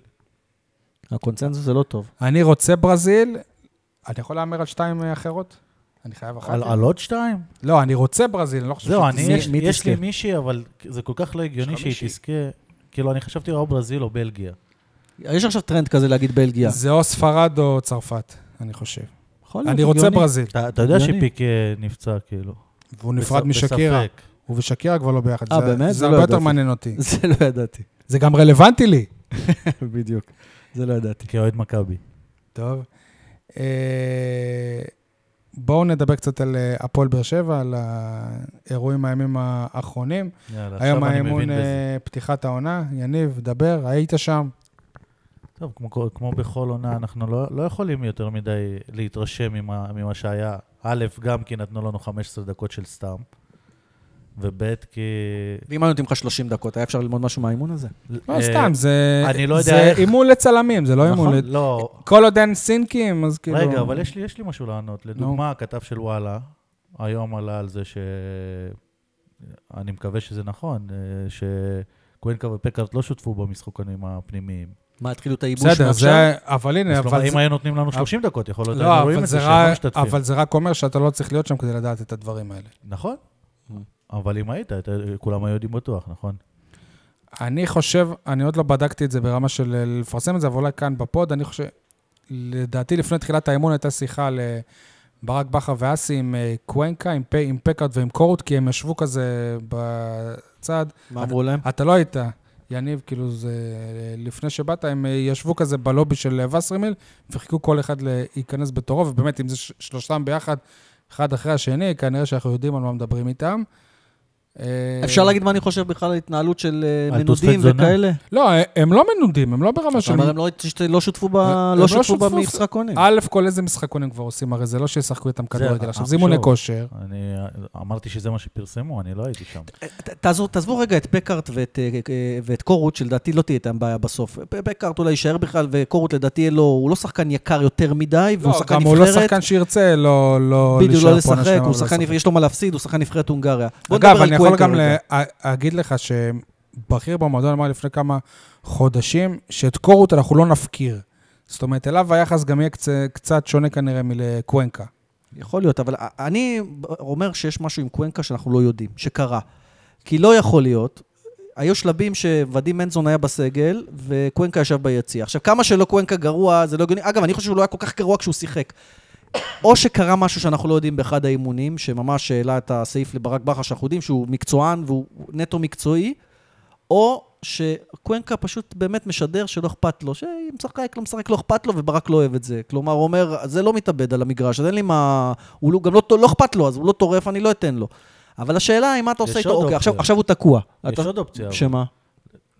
הקונצנזוס זה לא טוב. אני רוצה ברזיל, אני יכול להמר על שתיים אה, אחרות? אני חייב אחת? על על עוד שתיים? לא, אני רוצה ברזיל, אני לא חושב זהו, אני. יש מי יש לי? מישהי, אבל זה כל כך לא הגיוני שהיא מישהי? תזכה. כאילו, אני חשבתי או ברזיל או בלגיה. יש עכשיו טרנד כזה להגיד בלגיה. זה או ספרד או צרפת, אני חושב. יכול להיות אני רוצה. ברזיל. אתה יודע. שפיק אה, נפצע, כאילו. והוא נפרד. משקירה. הוא ושקירה כבר לא ביחד. אה, זה- באמת? זה לא הרבה יותר. מעניין אותי. זה לא ידעתי. זה גם רלוונטי לי. בדיוק. זה לא ידעתי. כאוהד מכבי. טוב. אה, בואו נדבר קצת על אה, הפועל באר שבע, על האירועים הימים האחרונים. יאללה, היום עכשיו אני האימון מבין בזה. אה, פתיחת העונה. יניב, דבר, היית שם. טוב, כמו, כמו בכל עונה, אנחנו לא, לא יכולים יותר מדי להתרשם ממה, ממה שהיה א', גם כי נתנו לנו 15 דקות של סתם, וב', כי... ואם היו נותנים לך 30 דקות, היה אפשר ללמוד משהו מהאימון הזה? לא, אה, סתם, זה אני לא יודע זה איך- אימון לצלמים, זה לא אימון... נכון? ל- לא, כל עוד אין סינקים, אז כאילו... רגע, אבל יש לי, יש לי משהו לענות. לדוגמה, הכתב של וואלה, היום עלה על זה ש... אני מקווה שזה נכון, אה, שקוונקה ופקארט לא שותפו במשחקונים הפנימיים. מה, התחילו את הייבוש בסדר, מעכשיו? זה... אבל הנה, אז אבל... כלומר, אם היו נותנים לנו 30 דקות, יכול להיות, לא, רואים אבל את זה לא רק- משתתפים. אבל זה רק אומר שאתה לא צריך להיות שם כדי לדעת את הדברים האלה. נכון, Mm. אבל אם היית, היית- כולם היו יודעים בטוח, נכון? אני חושב, אני עוד לא בדקתי את זה ברמה של אה, לפרסם את זה, אבל אולי כאן בפוד, אני חושב, לדעתי לפני תחילת האימון הייתה שיחה לברק בכר ואסי עם אה, קוונקה, עם, פ, עם פקארט ועם קורות, כי הם ישבו כזה בצד. מה אמרו להם? אתה לא היית, יניב, כאילו זה... לפני שבאת, הם אה, ישבו כזה בלובי של אה, וסרמיל, וחיכו כל אחד להיכנס בתורו, ובאמת, אם זה שלושתם ביחד, אחד אחרי השני, כנראה שאנחנו יודעים על מה מדברים איתם. אה, אפשר להגיד מה אני חושב בכלל על התנהלות של אה, מנודים? וכאלה? לא, הם לא מנודים, הם לא ברמה של... אומר, הם לא- לא שותפו לא לא שותפו שותפו. במשחקונים. א', כל איזה משחקון הם כבר עושים, הרי זה לא שישחקו איתם כדורגל. עכשיו, זה אימוני כושר. אני אמרתי שזה מה שפרסמו, אני לא הייתי שם. תעזבו, רגע את פקארט ואת, אה, אה, קורות, שלדעתי לא תהיה איתם בעיה בסוף. פקארט אולי יישאר בכלל, וקורות לדעתי הוא לא שחקן יקר יותר מדי, והוא לא, שחקן גם הוא לא נבחרת. שחקן שירצה לא לא בדיוק, לא להישאר פה לשחק, שלמה שחקן, ולשחק. יש לו מה להפסיד, הוא שחקן נבחרת הונגריה. אגב, אני יכול קוונקה גם להגיד לך שבכיר במועדון אמר לפני כמה חודשים, שאת קורות אנחנו לא נפקיר. זאת אומרת, אליו היחס גם יהיה קצ- קצת שונה כנראה מלקוונקה. יכול להיות, אבל אני אומר שיש משהו עם קוונקה שאנחנו לא יודעים, שקרה. כי לא יכול להיות, היו שלבים שוודים מנזון היה בסגל, וקוונקה ישב ביציע. עכשיו, כמה שלא קוונקה גרוע, זה לא הגיוני. אגב, אני חושב שהוא לא היה כל כך גרוע כשהוא שיחק. או שקרה משהו שאנחנו לא יודעים באחד האימונים, שממש העלה את הסעיף לברק בכר, שאנחנו יודעים שהוא מקצוען והוא נטו מקצועי, או שקוונקה פשוט באמת משדר שלא אכפת לו, שאם משחק, לא משחק, לא אכפת לו, וברק לא אוהב את זה. כלומר, הוא אומר, זה לא מתאבד על המגרש, אז אין לי מה... הוא לא, גם לא, לא אכפת לו, אז הוא לא טורף, אני לא אתן לו. אבל השאלה היא, מה אתה עושה איתו? אוקיי, עכשיו. עכשיו הוא תקוע. יש אתה- עוד אופציה. שמה?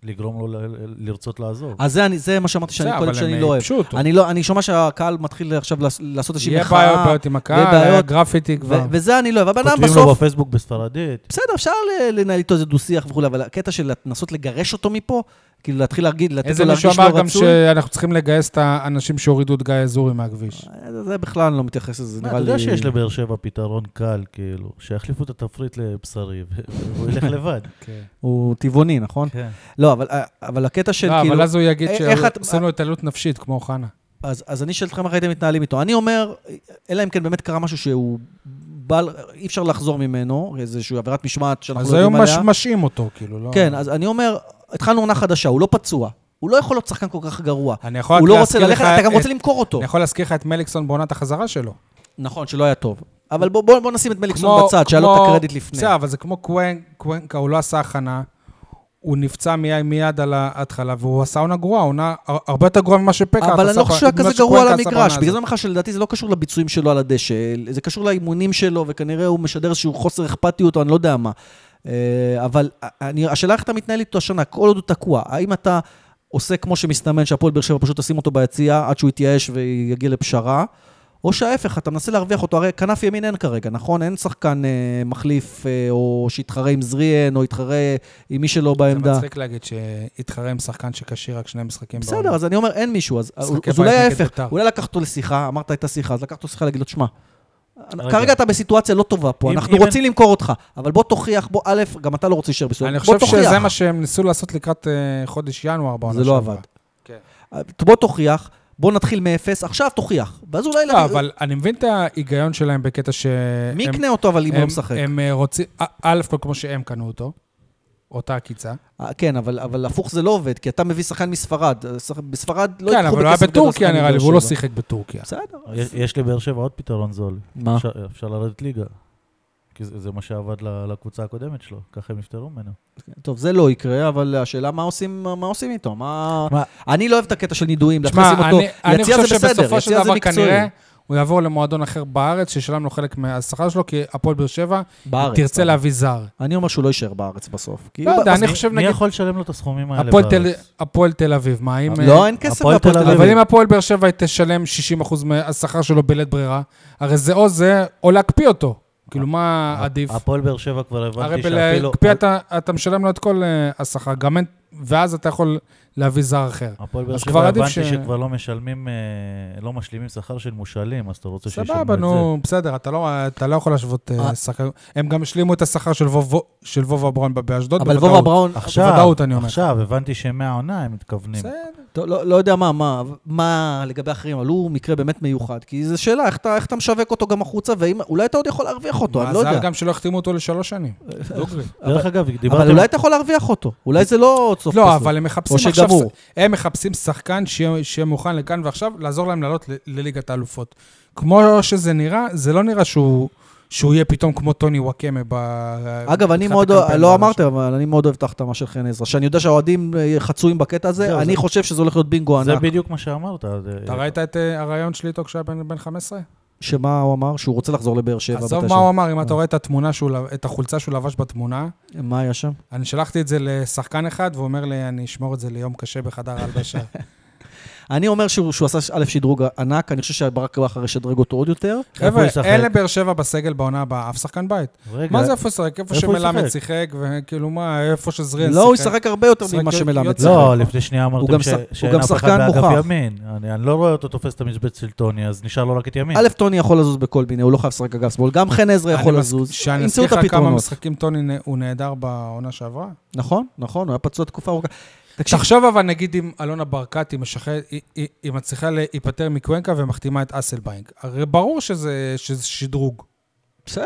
לגרום לו ל- ל- לרצות לעזוב. אז זה, אני, זה מה שאמרתי שאני, קודם שאני לא אוהב. ייבשו אותו. אני, לא, אני שומע שהקהל מתחיל עכשיו לעש- לעשות איזושהי יהיה מחאה. בעיות, בעיות עם הקהל. היה גרפיטי כבר. ו- וזה אני לא אוהב. הבן אדם כותבים לו. בפייסבוק בספרדית. בסדר, אפשר ל- לנהל איתו איזה דו-שיח וכולי, אבל הקטע של לנסות לגרש אותו מפה, כאילו להתחיל להגיד, לתת איזה לו מישהו להרגיש אמר לא גם רצוי, שאנחנו צריכים לגייס את האנשים שהורידו את גיא אזורי מהכביש. אה, זה בכלל אני לא מתייחס לזה, נראה אתה לי... יודע שיש לבאר שבע פתרון קל, כאילו, שיחליפו את התפריט לבשרי, והוא ילך לבד. הוא טבעוני, נכון? כן. לא, אבל, אבל הקטע של לא, כאילו... אבל אז הוא יגיד אה, שעשינו התעללות נפשית, כמו חנה. אז, אז אני שואל אתכם איך הייתם מתנהלים איתו. אני אומר, אלא אם כן באמת קרה משהו שהוא בל, אי אפשר לחזור ממנו, איזושהי עבירת משמעת שאנחנו אז לא יודעים עליה. משעים אותו, כאילו, לא... כן, אז אני אומר, התחלנו עונה חדשה, הוא לא פצוע. הוא לא יכול להיות שחקן כל כך גרוע. אני יכול הוא לא רוצה ללכת, אתה גם רוצה למכור אותו. אני יכול להזכיר לך את מליקסון בעונת החזרה שלו. נכון, שלא היה טוב. אבל בוא, בוא, בוא נשים את מליקסון בצד, שהיה לו את הקרדיט לפני. בסדר, אבל זה כמו קוונק- קוונקה, הוא לא עשה הכנה. הוא נפצע מיד, מיד על ההתחלה, והוא עשה עונה גרועה, עונה הר- הרבה יותר גרועה ממה שפקארט אבל אני לא חושב ב- שהוא היה ממה כזה גרוע על המגרש. בגלל. זה אני אומר שלדעתי זה לא קשור לביצועים שלו על הדשא, זה קשור לאימונים שלו, וכנראה הוא משדר איזשהו חוסר אכפתיות, או אני לא יודע מה. אה, אבל אני, השאלה איך אתה מתנהל איתו השנה, כל עוד הוא תקוע. האם אתה עושה כמו שמסתמן שהפועל באר שבע פשוט תשים אותו ביציע עד שהוא יתייאש ויגיע לפשרה, או שההפך, אתה מנסה להרוויח אותו, הרי כנף ימין אין כרגע, נכון? אין שחקן אה, מחליף, אה, או שיתחרה עם זריאן, או יתחרה עם מי שלא זה בעמדה. מצחיק להגיד שהתחרה עם שחקן שכשיר רק שני משחקים בסדר, אז אני אומר, אין מישהו, אז, אז אולי ההפך, בית"ר. אולי לקחת אותו לשיחה, אמרת הייתה שיחה, אז לקחת אותו לשיחה להגיד לו, תשמע. כרגע אתה בסיטואציה לא טובה פה, אנחנו רוצים למכור אותך, אבל בוא תוכיח, בוא, א', גם אתה לא רוצה להישאר בסוף, אני בוא חושב תוכיח. שזה מה שהם ניסו לעשות לקראת אה, חודש ינואר בעונה זה לא. עבד. כן. בוא תוכיח, בוא נתחיל מאפס, עכשיו תוכיח. ואז אולי... לא, אבל אני מבין את ההיגיון שלהם בקטע ש... מי יקנה אותו אבל אם הוא לא הם- משחק? הם אה, רוצים, א- כמו שהם קנו אותו, אותה עקיצה. אה, כן, אבל אבל הפוך זה לא עובד, כי אתה מביא שחקן מספרד. שח- בספרד לא כן, אבל הוא היה בטורקיה נראה לי, והוא לא. שיחק בטורקיה. בסדר. יש- יש לבאר שבע עוד פתרון זול. מה? אפשר- אפשר לרדת ליגה. כי זה זה מה שעבד ל- לקבוצה הקודמת שלו, ככה הם נפטרו ממנו. טוב, זה לא יקרה, אבל השאלה מה עושים, מה עושים איתו, מה... מה? אני לא אוהב את הקטע של נידויים, לשים אותו, יציע זה בסדר, יציע זה מקצועי. הוא יעבור למועדון אחר בארץ, שישלם לו חלק מהשכר שלו, כי הפועל באר שבע בארץ. תרצה בארץ. להביא זר. אני אומר שהוא לא יישאר בארץ בסוף. לא יודע, אני חושב, מי נגיד, יכול לשלם לו את הסכומים האלה הפועל תל- בארץ? הפועל תל אביב, מה אם... לא, אה, אין כסף הפועל בהפועל תל תל אביב. אבל אם הפועל באר שבע תשלם 60% מהשכר שלו בלית ברירה, הרי זה או זה, או להקפיא אותו. כאילו, מה עדיף? הפועל באר שבע כבר הרי הבנתי שאפילו... בלהקפיא אתה, אתה משלם לו את כל אה, השכר, גם אין, ואז אתה יכול להביא זר אחר. הפועל באר שבע הבנתי ש- שכבר לא משלמים, אה, לא משלימים שכר של מושאלים, אז אתה רוצה שישלמו את זה. סבבה, נו, בסדר, אתה לא, אתה לא יכול להשוות אה, אה. שחקן. הם גם השלימו את השכר של וובה- של וובה בראון באשדוד, אבל. וובה בראון, עכשיו, בוודאות אני אומר. עכשיו, הבנתי שמהעונה הם מתכוונים. בסדר. טוב, לא, לא יודע מה, מה, מה לגבי אחרים, אבל הוא מקרה באמת מיוחד. כי זו שאלה, איך אתה, איך אתה משווק אותו גם החוצה, ואולי אתה עוד יכול להרוויח אותו, אני לא יודע. מזל גם שלא החתימו אותו לשלוש שנים. דוגרי. דרך אגב, אבל דיברתם... אולי אתה יכול להרוויח אותו. אולי זה לא עוד סוף לא. אבל הם מחפשים עכשיו, שגמור. הם מחפשים שחקן שיהיה מוכן לכאן ועכשיו, לעזור להם לעלות ל- לליגת האלופות. כמו שזה נראה, זה לא נראה שהוא... שהוא יהיה פתאום כמו טוני וואקמה ב... אגב, אני מאוד, לא אמרתם. אבל אני מאוד אוהב את ההחתמה של חן עזרא. שאני יודע שהאוהדים אה, חצויים בקטע הזה, אני זה- חושב שזה הולך להיות בינגו זה ענק. בדיוק מה שאמרת. אתה ראית את אה, הרעיון שלי איתו כשהיה בן בן 15? שמה הוא אמר? שהוא רוצה לחזור לבאר שבע. עזוב. מה הוא אמר, אם אתה רואה את התמונה שהוא, את החולצה שהוא לבש בתמונה, מה היה שם? אני שלחתי את זה לשחקן אחד, והוא אומר לי, אני אשמור את זה ליום קשה בחדר ההלבשה. אני אומר שהוא שהוא עשה א' שדרוג ענק, אני חושב שברק בכר ישדרג אותו עוד יותר. חבר'ה? אין לבאר שבע בסגל בעונה הבאה, אף שחקן בית. רגע, מה זה איפה ישחק? איפה שמלמד? שיחק, וכאילו מה, איפה שזריאן לא, הוא ישחק הרבה יותר ממה שמלמד שיחק. לא, לפני שנייה אמרתם שאין אף אחד באגף. ימין. אני אני לא רואה אותו תופס את המשבצת של טוני, אז נשאר לו רק את ימין. א', טוני יכול לזוז בכל מיני, הוא לא חייב לשחק אגף שמאל. גם חן עזרא יכול לזוז. שאני אזכיר לך כמה. משחקים טוני הוא נהדר בעונה שעברה. נכון, נכון, הוא היה פצוע תקופה ארוכה. תקשיב, תחשוב אבל נגיד אם אלונה ברקת, היא משחררת- היא- היא היא מצליחה להיפטר מקוונקה ומחתימה את אסלביינק. הרי ברור שזה שזה שדרוג. בסדר,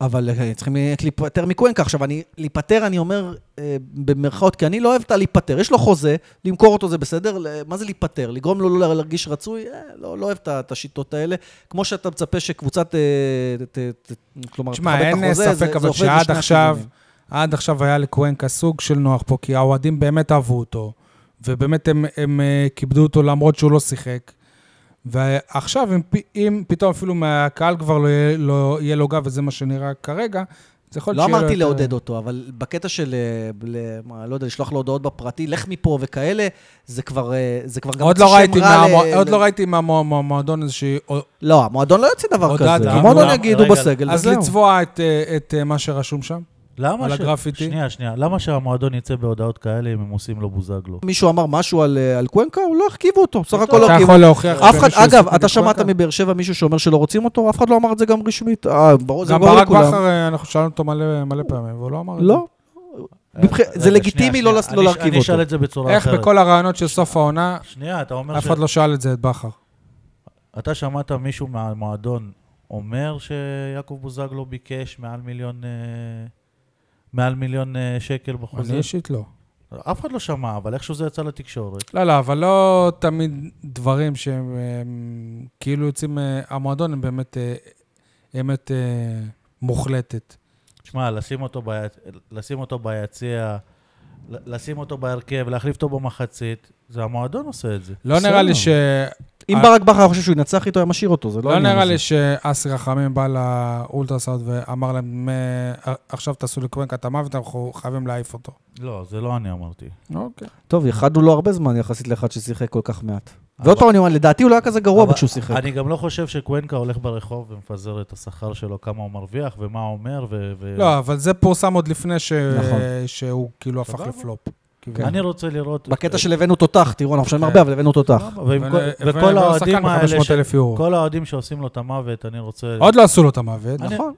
אבל אה, צריכים להיפטר מקוונקה. עכשיו, אני, להיפטר, אני אומר אה, במרכאות, כי אני לא אוהב את הלהיפטר. יש לו חוזה, למכור אותו זה בסדר, מה זה להיפטר? לגרום לו לא להרגיש רצוי? אה, לא, לא אוהב את השיטות האלה. כמו שאתה מצפה שקבוצת, אה, ת, כלומר, תכבד את החוזה, זה- זה עובד שעד עכשיו- הכיוונים. עד עכשיו היה לקוונקה סוג של נוח פה, כי האוהדים באמת אהבו אותו, ובאמת הם, הם אה, כיבדו אותו למרות שהוא לא שיחק. ועכשיו, אם, אם פתאום אפילו מהקהל כבר לא יהיה, לא יהיה לו גב, וזה מה שנראה כרגע, זה יכול לא להיות שיהיה אמרתי יותר- לעודד אותו, אבל בקטע של, אה, ל- מה, לא יודע, לשלוח לו הודעות בפרטי, לך מפה וכאלה, זה כבר, אה, זה כבר גם עוד לא, שם ראיתי רע מהמו... ל- עוד ל- לא ראיתי מהמועדון איזושהי... לא, המועדון לא יוצא דבר כזה. המועדון? יגידו רגע, בסגל, אז. לצבוע את, את אה, מה שרשום שם. למה על ש- הגרפיטי? שנייה, שנייה. למה שהמועדון יצא בהודעות כאלה אם הם עושים לו בוזגלו? מישהו אמר משהו על, אה, על קוונקה, הוא לא החכיבו אותו, סך הכל לא אתה החכיבו. יכול להוכיח... אף אחד, אגב, אתה שמעת? מבאר שבע מישהו שאומר שלא רוצים אותו? אף אחד לא אמר את זה גם רשמית. אה, ברור, זה גם ברור ברק לכולם. בכר, אה, אנחנו שאלנו אותו מלא מלא פעמים, והוא לא אמר את זה. לא. רגע, זה לגיטימי לא לא אני- להרכיב אני אשאל אותו. את זה בצורה איך אחרת. בכל הרעיונות של סוף העונה, שנייה, אתה אומר אף. אחד לא שאל את זה את בכר. אתה שמעת מישהו מהמועדון אומר שיעקב בוזגלו ביקש מעל מיליון... אה, מעל מיליון אה, שקל בחוזה? אני אישית לא. אף אחד לא שמע, אבל איכשהו זה יצא לתקשורת. לא, לא, אבל לא תמיד דברים שהם הם, כאילו יוצאים, אה, המועדון הם באמת אה, אמת אה, מוחלטת. שמע, לשים אותו. לשים אותו ביציע, לשים אותו בהרכב, להחליף אותו במחצית, זה המועדון עושה את זה. לא. נראה לי ש... אם אה, ברק בכר היה חושב שהוא ינצח איתו, היה משאיר אותו, זה לא לא נראה. לי שאסי רחמים בא לאולטרסאונד ואמר להם, "מ- עכשיו תעשו לקוונקה את המוות, אנחנו חייבים להעיף אותו. לא, זה לא אני אמרתי. אוקיי. טוב, ייחדנו לו הרבה זמן יחסית לאחד ששיחק כל כך מעט. ועוד פעם אני אומר, לדעתי הוא לא היה כזה גרוע כשהוא שיחק. אני גם לא חושב שקוונקה הולך ברחוב ומפזר את השכר שלו, כמה הוא מרוויח ומה הוא אומר, ו... לא, אבל זה פורסם עוד לפני ש... נכון. שהוא כאילו הפך. לפלופ. אני רוצה לראות... בקטע של הבאנו תותח, תראו, אנחנו משלמים כן. הרבה, אבל הבאנו תותח. וכל האוהדים האלה, ש- ב-500,000 יורו. כל האוהדים שעושים לו את המוות, אני רוצה... עוד לא עשו לו את המוות. אני- נכון,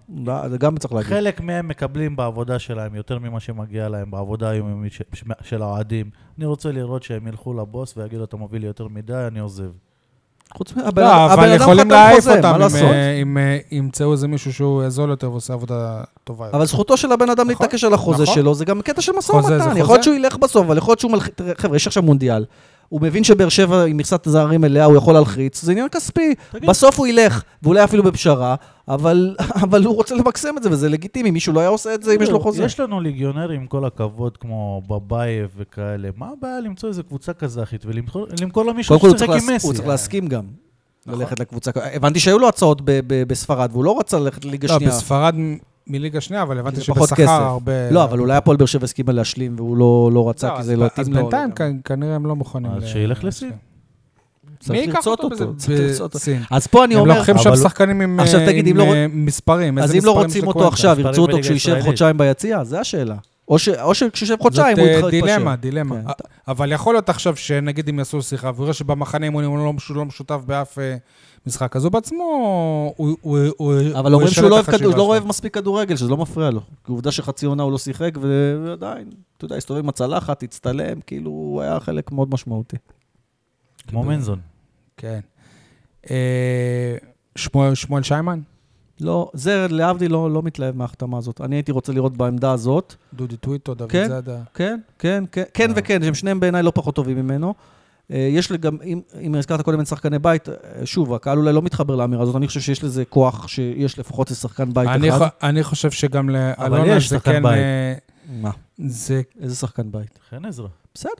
זה גם צריך להגיד. חלק מהם מקבלים בעבודה שלהם יותר ממה שמגיע להם בעבודה היומיומית של האוהדים. אני רוצה לראות שהם ילכו לבוס ויגידו, אתה מוביל לי יותר מדי, אני עוזב. חוץ לא, הבן אבל אדם יכולים להעיף אותם מה אם? אה, אה, ימצאו איזה מישהו שהוא זול יותר ועושה עבודה טובה יותר. אבל זכותו של הבן אדם נכון, להתעקש על החוזה נכון. שלו, זה גם קטע של משא ומתן. יכול להיות שהוא ילך בסוף, אבל יכול להיות שהוא מלחיץ... תראה, חבר'ה, יש עכשיו מונדיאל. הוא מבין שבאר שבע עם מכסת זרים מלאה, הוא יכול להלחיץ, זה עניין כספי. בסוף הוא ילך, ואולי אפילו בפשרה, אבל, אבל הוא רוצה למקסם את זה, וזה לגיטימי. מישהו לא היה עושה את זה אם יש לו חוזה. יש לנו ליגיונרים, עם כל הכבוד, כמו בבייב וכאלה. מה הבעיה למצוא איזה קבוצה קזחית ולמכור למכור למישהו קודם כל הוא ששיחק צריך עם מסי? הוא צריך להסכים גם. נכון. ללכת לקבוצה. הבנתי שהיו לו הצעות בספרד, והוא לא רצה ללכת לליגה לא, שנייה. בספרד מ- מליגה שנייה, אבל הבנתי שבשכר. הרבה... לא, אבל אולי הפועל באר שבע הסכימה להשלים, והוא לא לא רצה, כי אז זה לא אז התאים לו. בינתיים לגמרי. כ- כנראה הם לא מוכנים. אז שילך לסין. צריך מי ייקח לרצות אותו בזה? צריך לרצות אותו. בסין. אז פה אני הם אומר, לוקחים שם שחקנים עם עכשיו אה, תגיד, עם, אם לא- אה, מספרים. אז אם לא רוצים אותו? עכשיו, ירצו אותו כשהוא יישב. חודשיים ביציע? זה השאלה. או ש- או שכשישב חודשיים הוא זאת יתח- אה, יתפשר. דילמה, דילמה. כן. אבל יכול להיות עכשיו שנגיד אם יעשו שיחה, והוא יראה שבמחנה אימונים הוא לא מש- לא משותף באף אה, משחק, אז הוא בעצמו, הוא- אבל אומרים שהוא לא אוהב לא. אוהב מספיק כדורגל, שזה לא מפריע לו. כי עובדה שחצי עונה הוא לא שיחק, ו- ועדיין, אתה יודע, הסתובב עם הצלחת, הצטלם, כאילו הוא היה חלק מאוד משמעותי. כמו מנזון. כן. אה, שמואל- שיימן? לא, זה להבדיל לא, לא מתלהב מההחתמה הזאת. אני הייתי רוצה לראות בעמדה הזאת. דודי טוויטו, דוד כן. זאדה. כן, כן, כן, כן אה. וכן, שהם שניהם בעיניי לא פחות טובים ממנו. אה, יש לי גם, אם, אם הזכרת קודם את שחקני בית, שוב, הקהל אולי לא מתחבר לאמירה הזאת, אני חושב שיש לזה כוח שיש לפחות לשחקן בית אני אחד. ח- אני חושב שגם לאלונה יש זה שחקן כן... בית. מה? זה איזה שחקן בית? חן עזרא. בסדר.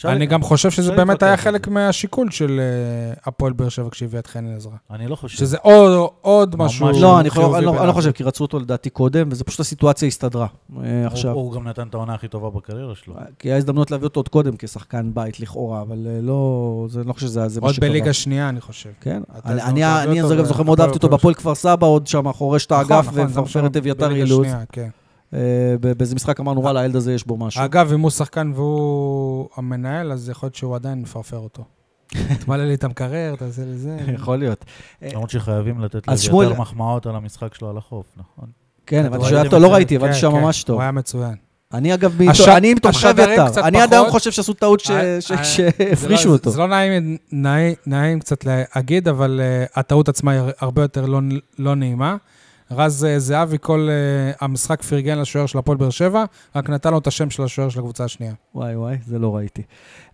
אפשר אני. גם חושב שזה אפשר באמת היה חלק. מהשיקול של אה, הפועל באר שבע כשהביא את חן עזרא. אני לא חושב. שזה עוד- עוד משהו לא, אני יכול- חיובי אני לא- אני לא. חושב, כי רצו אותו לדעתי קודם, וזה פשוט הסיטואציה הסתדרה אה, הוא- עכשיו. הוא גם נתן את העונה הכי טובה בקריירה שלו. כי היה הזדמנות להביא אותו עוד קודם כשחקן בית לכאורה, אבל אה, לא, זה לא חושב שזה זה מה עוד שקרה. בליגה שנייה, אני חושב. כן, אני- אגב זוכר מאוד אהבתי אותו באר בהפועל כפר סבא, עוד שם חורש את נכון, האגף נכון, ומפרפר את אביתר בליגה אילוז. אה, באיזה משחק אמרנו, וואלה, הילד הזה יש בו משהו. אגב, אם הוא שחקן והוא המנהל, אז יכול להיות שהוא עדיין מפרפר אותו. תמלא לי את המקרר, תעשה לי זה. יכול להיות. למרות שחייבים לתת אז לזה יותר מחמאות על המשחק שלו על החוף, נכון? כן, הבנתי שהוא היה טוב, זה? לא ראיתי, הבנתי כן, שהיה כן, ממש טוב. הוא היה מצוין. אני אגב, אני השדרים אביתר. קצת אני עד היום חושב שעשו טעות אה, אה, שהפרישו זה לא- אותו. זה לא נעים, קצת להגיד, אבל הטעות עצמה היא הרבה יותר לא, לא נעימה. רז uh, זהבי, כל uh, המשחק פרגן לשוער של הפועל באר שבע, רק נתן לו את השם של השוער של הקבוצה השנייה. וואי וואי, זה לא ראיתי.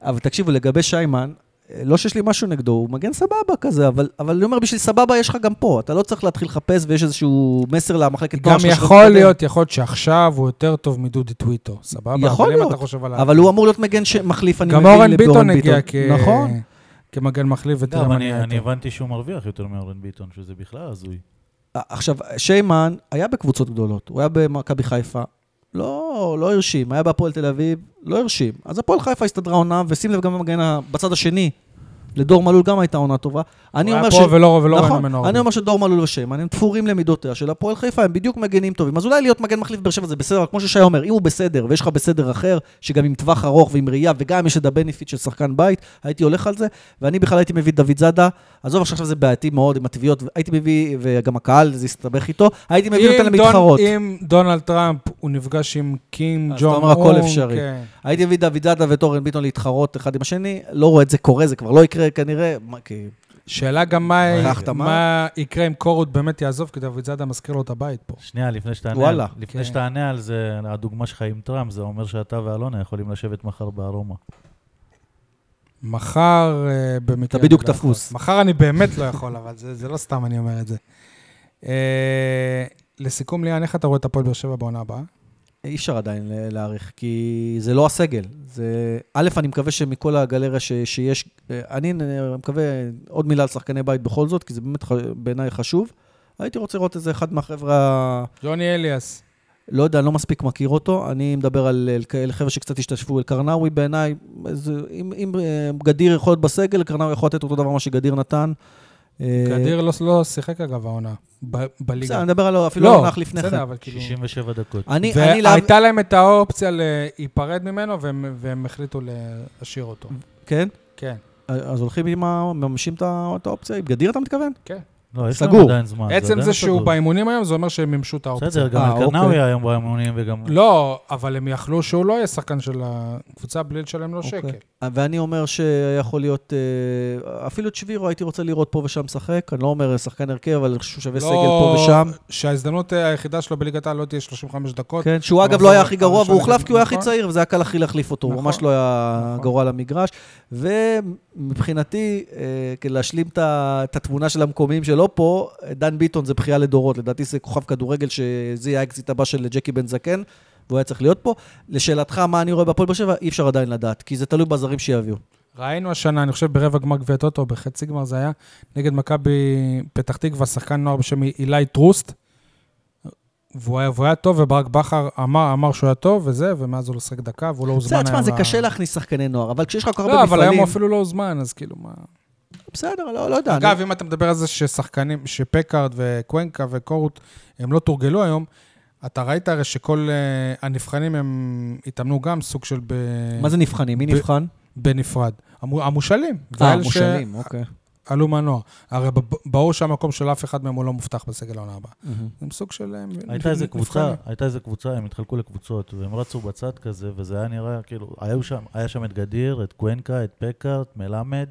אבל תקשיבו, לגבי שיימן, אה, לא שיש לי משהו נגדו, הוא מגן סבבה כזה, אבל, אבל אני אומר, בשביל סבבה יש לך גם פה. אתה לא צריך להתחיל לחפש ויש איזשהו מסר למחלקת גם יכול להתקדם. להיות, יכול להיות שעכשיו הוא יותר טוב מדודי טוויטו, סבבה? יכול אבל אם להיות, אתה חושב על ה... אבל הוא אמור להיות מגן מחליף, אני גם מבין, אורן לאורן ביטון הגיע כ... נכון. כמגן מחליף, ותראה גם מה אני נהיה אני. הבנתי שהוא מרוויח יותר מאורן ביטון, שזה בכלל הזוי. עכשיו, שיימן היה בקבוצות גדולות, הוא היה במכבי חיפה, לא, לא הרשים, היה בהפועל תל אביב, לא הרשים. אז הפועל חיפה הסתדרה עונה, ושים לב גם במגן בצד השני, לדור מלול גם הייתה עונה טובה. אני הוא אומר היה פה ולא ולא ראינו נכון, ממנו הרבה. אני אומר שדור מלול ושיימן הם תפורים למידותיה של הפועל חיפה, הם בדיוק מגנים טובים. אז אולי להיות מגן מחליף באר שבע זה בסדר, כמו ששי אומר, אם הוא בסדר, ויש לך בסדר אחר, שגם עם טווח ארוך ועם ראייה, וגם יש את הבנפיט של שחקן בית, הייתי הולך על זה, ואני בכלל הייתי מביא דוד זאדה, עזוב עכשיו זה בעייתי מאוד עם הטבעיות, הייתי מביא, וגם הקהל, זה הסתבך איתו, הייתי מביא אותם דון- למתחרות. אם דונלד טראמפ, הוא נפגש עם קים ג'ון אפשרי. כן. הייתי מביא דוד זאדה ואת אורן ביטון להתחרות אחד עם השני, לא רואה את זה קורה, זה כבר לא יקרה כנראה, מה, כי... שאלה גם מה? מה יקרה אם קורות באמת יעזוב, כי דוד זאדה מזכיר לו את הבית פה. שנייה, לפני שתענה, וואלה. על- לפני כן. שתענה על זה, הדוגמה שלך עם טראמפ, זה אומר שאתה ואלונה יכולים לשבת מחר בארומה. מחר אה, במקרה... אתה בדיוק לא תפוס. מחר אני באמת לא יכול, אבל זה זה לא סתם אני אומר את זה. אה, לסיכום, ליאן, איך אתה רואה את הפועל באר שבע בעונה הבאה? אי אפשר עדיין להעריך, כי זה לא הסגל. זה... א', אני מקווה שמכל הגלריה ש... שיש, אה, אני מקווה עוד מילה על שחקני בית בכל זאת, כי זה באמת. בעיניי חשוב. הייתי רוצה לראות איזה אחד מהחבר'ה, יוני אליאס. לא יודע, אני לא מספיק מכיר אותו. אני מדבר על על חבר'ה שקצת השתתפו. אלקרנאווי בעיניי, אם, אם אה, גדיר יכול להיות בסגל, אלקרנאווי יכול לתת אותו דבר מה שגדיר נתן. אה, גדיר לא- לא שיחק אגב העונה, ב- בסדר, בליגה. אני מדבר על אפילו לא, העונה לפני כן. בסדר, אבל כאילו... 67 דקות. אני, אני והייתה להם את האופציה להיפרד ממנו, והם והם החליטו להשאיר אותו. כן? כן. אז הולכים עם ה... מממשים את האופציה? עם גדיר אתה מתכוון? לא, יש להם סגור. עדיין זמן. עצם זה שהוא סגור. באימונים היום, זה אומר שהם מימשו את האופציה. בסדר, גם אה, אלקרנאווי אוקיי. היום באימונים וגם... לא, אבל הם יכלו שהוא לא יהיה שחקן של הקבוצה בלי לשלם לו אוקיי. שקל. ואני אומר שיכול להיות, אה, אפילו את שבירו הייתי רוצה לראות פה ושם משחק, אני לא אומר שחקן הרכב, אבל אני חושב שהוא שווה סגל פה ושם. לא, שההזדמנות היחידה שלו בליגת העל לא תהיה 35 דקות. כן, שהוא אגב לא היה הכי גרוע, והוא הוחלף כי הוא היה הכי נכון. צעיר, וזה היה קל הכי להחליף אותו, הוא נכון. ממש לא היה נכון. גרוע למגרש. ומבחינתי, אה, כדי להשלים את התמונה של המקומיים שלו פה, דן ביטון זה בכייה לדורות, לדעתי זה כוכב כדורגל שזה יהיה האקזיט הבא של ג'קי בן זקן, והוא היה צריך להיות פה. לשאלתך, מה אני רואה בהפועל באר שבע, אי אפשר עדיין לדעת, כי זה תלוי בזרים שיביאו. ראינו השנה, אני חושב, ברבע גמר גביע טוטו, בחצי גמר זה היה, נגד מכבי פתח תקווה, שחקן נוער בשם אילי טרוסט. והוא היה, והוא היה טוב, וברק בכר אמר, אמר שהוא היה טוב, וזה, ומאז הוא לא שיחק דקה, והוא לא הוזמן בסדר, תשמע, זה קשה להכניס שחקני נוער, אבל כשיש לך כל כך לא, הרבה אבל היום מפעלים... הוא אפילו לא הוזמן, אז כאילו, מה... בסדר, לא, לא יודע. אגב, אני- אם אתה מדבר על זה ששחקנים, שפקארד וקוונקה וקורות, הם לא תורגלו היום, אתה ראית הרי שכל אה, הנבחנים הם התאמנו גם סוג של ב... מה זה נבחנים? מי ב- נבחן? בנפרד. המו- המושאלים. אה, ואלה מושאלים, אוקיי. שעלו מהנוער. הרי ברור שהמקום של אף אחד מהם הוא לא מובטח בסגל העונה הבאה. הם סוג של... אה, הייתה איזה. קבוצה, הייתה איזה קבוצה, הם התחלקו לקבוצות, והם רצו בצד כזה, וזה היה נראה, כאילו, היה שם את גדיר, את קוונקה, את פקארט, מלמד,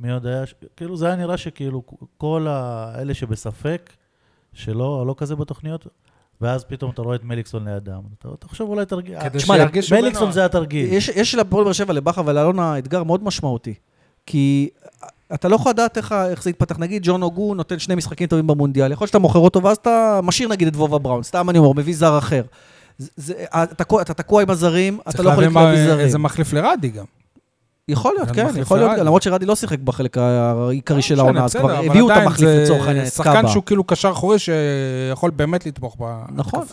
מי היה, ש- כאילו, זה היה נראה שכאילו, כל האלה שבספק, שלא לא כזה בתוכניות, ואז פתאום אתה רואה את מליקסון לידם. אתה, אתה חושב אולי תרגיל, כדי תשמע, שירגישו מליקסון. זה התרגיל. יש, יש להפועל באר שבע, לבכר ולאלונה אתגר מאוד משמעותי. כי אתה לא יכול לדעת איך, איך זה יתפתח. נגיד ג'ון אוגו נותן שני משחקים טובים במונדיאל, יכול להיות שאתה מוכר אותו ואז אתה משאיר נגיד את וובה בראון, סתם אני אומר, מביא זר אחר. זה, זה, אתה, תקוע- אתה תקוע עם הזרים, אתה צריך לא יכול להביא להביא מה- זרים. איזה מחליף לרדי גם. יכול להיות, כן, יכול להיות, לרדי. למרות שרדי לא שיחק בחלק העיקרי של לא העונה, אז כבר הביאו את המחליף לצורך העניין, את שחקן קאבה. שהוא כאילו קשר אחורי שיכול באמת לתמוך בהתקפה. נכון,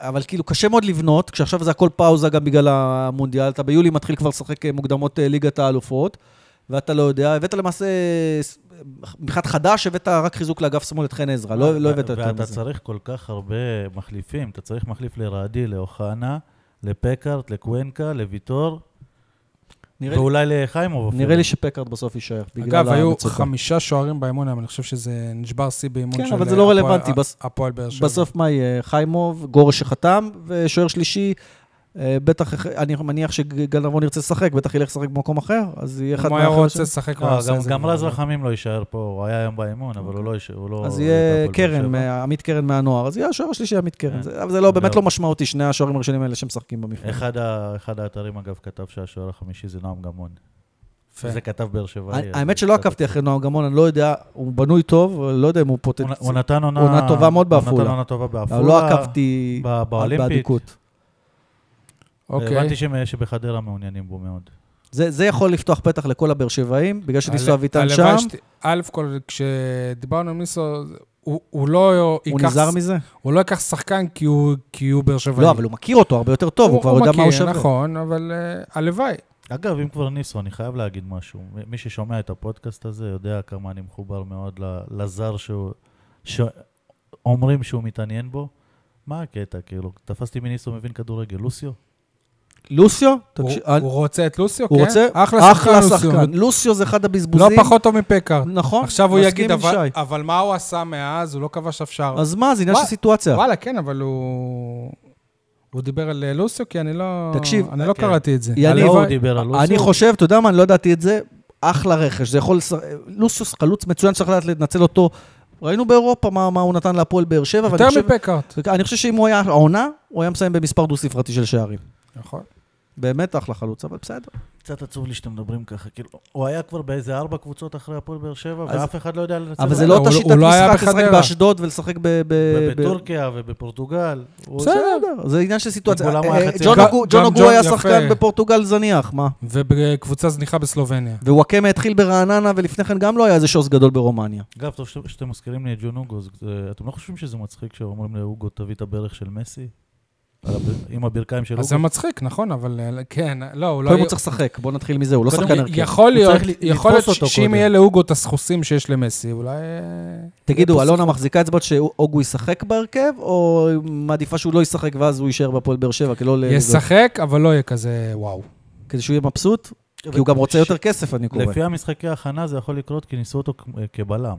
אבל, כאילו קשה מאוד לבנות, כשעכשיו זה הכל פאוזה גם בגלל המונדיאל, אתה ביולי מתחיל כבר לשחק אה, מוקדמות אה, ליגת האלופות, ואתה לא יודע, הבאת למעשה, מבחינת חדש, הבאת רק חיזוק לאגף שמאל את חן עזרא, לא, לא הבאת יותר ואתה מזה. צריך כל כך הרבה מחליפים, אתה צריך מחליף לרעדי, לאוחנה, לפקארט, לקוונקה, לוויטור, לי- ואולי לחיימוב אפילו. נראה לי שפקארד בסוף יישאר, בגלל אגב, היו המצוקה. חמישה שוערים באימון היום, אני חושב שזה נשבר שיא באימון כן, של אבל זה לא הפועל- רלוונטי, בס- הפועל באר שבע. בסוף מה יהיה? חיימוב, גורש שחתם, ושוער שלישי, אה, בטח, אח- אני מניח שגל נבון ירצה לשחק, בטח ילך לשחק במקום אחר, אז יהיה אחד אם הוא היה רוצה. לשחק, הוא לא, עושה גם, את זה גם כבר. רז רחמים לא יישאר פה, הוא היה היום באימון, אבל הוא לא יישאר, הוא לא... אז יהיה קרן. מה- עמית קרן מהנוער, אז יהיה השוער השלישי עמית קרן. זה- אבל זה לא, באמת. לא משמעותי, שני השוערים הראשונים האלה שמשחקים במפעל. אחד, האתרים, אגב, כתב שהשוער החמישי זה נועם גמון. יפה. זה כתב באר שבעי. האמת שלא עקבתי. אחרי נועם גמון, אני לא יודע, הוא בנוי טוב, לא יודע אם הוא הוא, פוטנציאל. הוא נתן עונה... עונה טובה מאוד הוא בעפולה. נתן עונה טובה בעפולה. אבל לא עקבתי. באדיקות. אוקיי. הבנתי שבחדרה מעוניינים בו מאוד. זה זה יכול לפתוח פתח לכל הבאר שבעים, בגלל שניסו אביטן שם, א' כל, כשדיברנו עם ניסו, הוא- הוא לא הוא ייקח... נזהר מזה? הוא לא ייקח שחקן כי הוא כי הוא באר שבעי. לא, אבל הוא מכיר אותו הרבה יותר טוב, הוא כבר יודע מה הוא מכיר, שווה. נכון, אבל אה, הלוואי. אגב, אם כבר ניסו, אני חייב להגיד משהו. מי ששומע את הפודקאסט הזה יודע כמה אני מחובר מאוד ל- לזר שהוא... שאומרים שהוא מתעניין בו. מה הקטע, כאילו? תפסתי מניסו מבין כדורגל, לוסיו? לוסיו? הוא- הוא רוצה את לוסיו, הוא כן? רוצה? אחלה אחלה שחקן שחקן. לוסיו. לוסיו זה אחד לא הבזבוזים. פחות טוב מפקארט. נכון, עכשיו הוא יגיד, אבל-. אבל מה הוא עשה מאז? הוא לא כבש אף שער. אז מה, זה עניין של סיטואציה. וואלה, כן, אבל הוא... הוא דיבר על אה, לוסיו, כי אני לא... תקשיב, אני לא כן. קראתי את זה. יניב, לא, הוא דיבר על לוסיו. אני חושב, אתה יודע מה, אני לא ידעתי את זה, אחלה רכש. זה יכול... לוסיוס חלוץ מצוין, צריך לדעת לנצל אותו. ראינו באירופה מה, מה הוא נתן להפועל באר שבע, יותר מפקארט. אני חושב שאם הוא היה העונה, הוא היה מסיים במספר דו-ספרתי של שערים. נכון. באמת אחלה חלוץ, אבל בסדר. קצת עצוב לי שאתם מדברים ככה, כאילו, הוא היה כבר באיזה ארבע קבוצות אחרי הפועל באר שבע, אז- ואף אחד לא יודע לנצל אבל זה. לא אותה שיטת הוא לא משחק, לשחק. באשדוד ולשחק ב... ב- ב- ובטורקיה ובפורטוגל. בסדר, זה עניין של סיטואציה. אה, חצי- ג'ון אוגו- היה. שחקן בפורטוגל זניח, מה? ובקבוצה זניחה בסלובניה. ווואקמה התחיל ברעננה, ולפני כן גם לא היה איזה שוס גדול ברומניה. אגב, טוב שאתם- מזכירים לי את ג'ון אוגו, זה- אתם לא חושבים שזה מצחיק שאומרים לאוגו, תביא את הברך של מסי? עם הברכיים של אז זה אוגו? מצחיק, נכון, אבל אה, כן, לא, הוא לא... קודם הוא צריך לשחק, בוא נתחיל מזה, הוא לא שחקן הרכב. יכול להיות, יכול להיות שאם. יהיה לאוגו את הסחוסים שיש למסי, אולי... אה, תגידו, אלונה. מחזיקה אצבעות שאוגו ישחק בהרכב, או מעדיפה שהוא לא ישחק ואז הוא יישאר בהפועל באר שבע, כי לא... ישחק, אבל לא יהיה כזה וואו. כדי שהוא יהיה מבסוט? כי הוא גם רוצה יותר כסף, אני קורא. לפי המשחקי ההכנה זה יכול לקרות כי ניסו אותו כ- כבלם.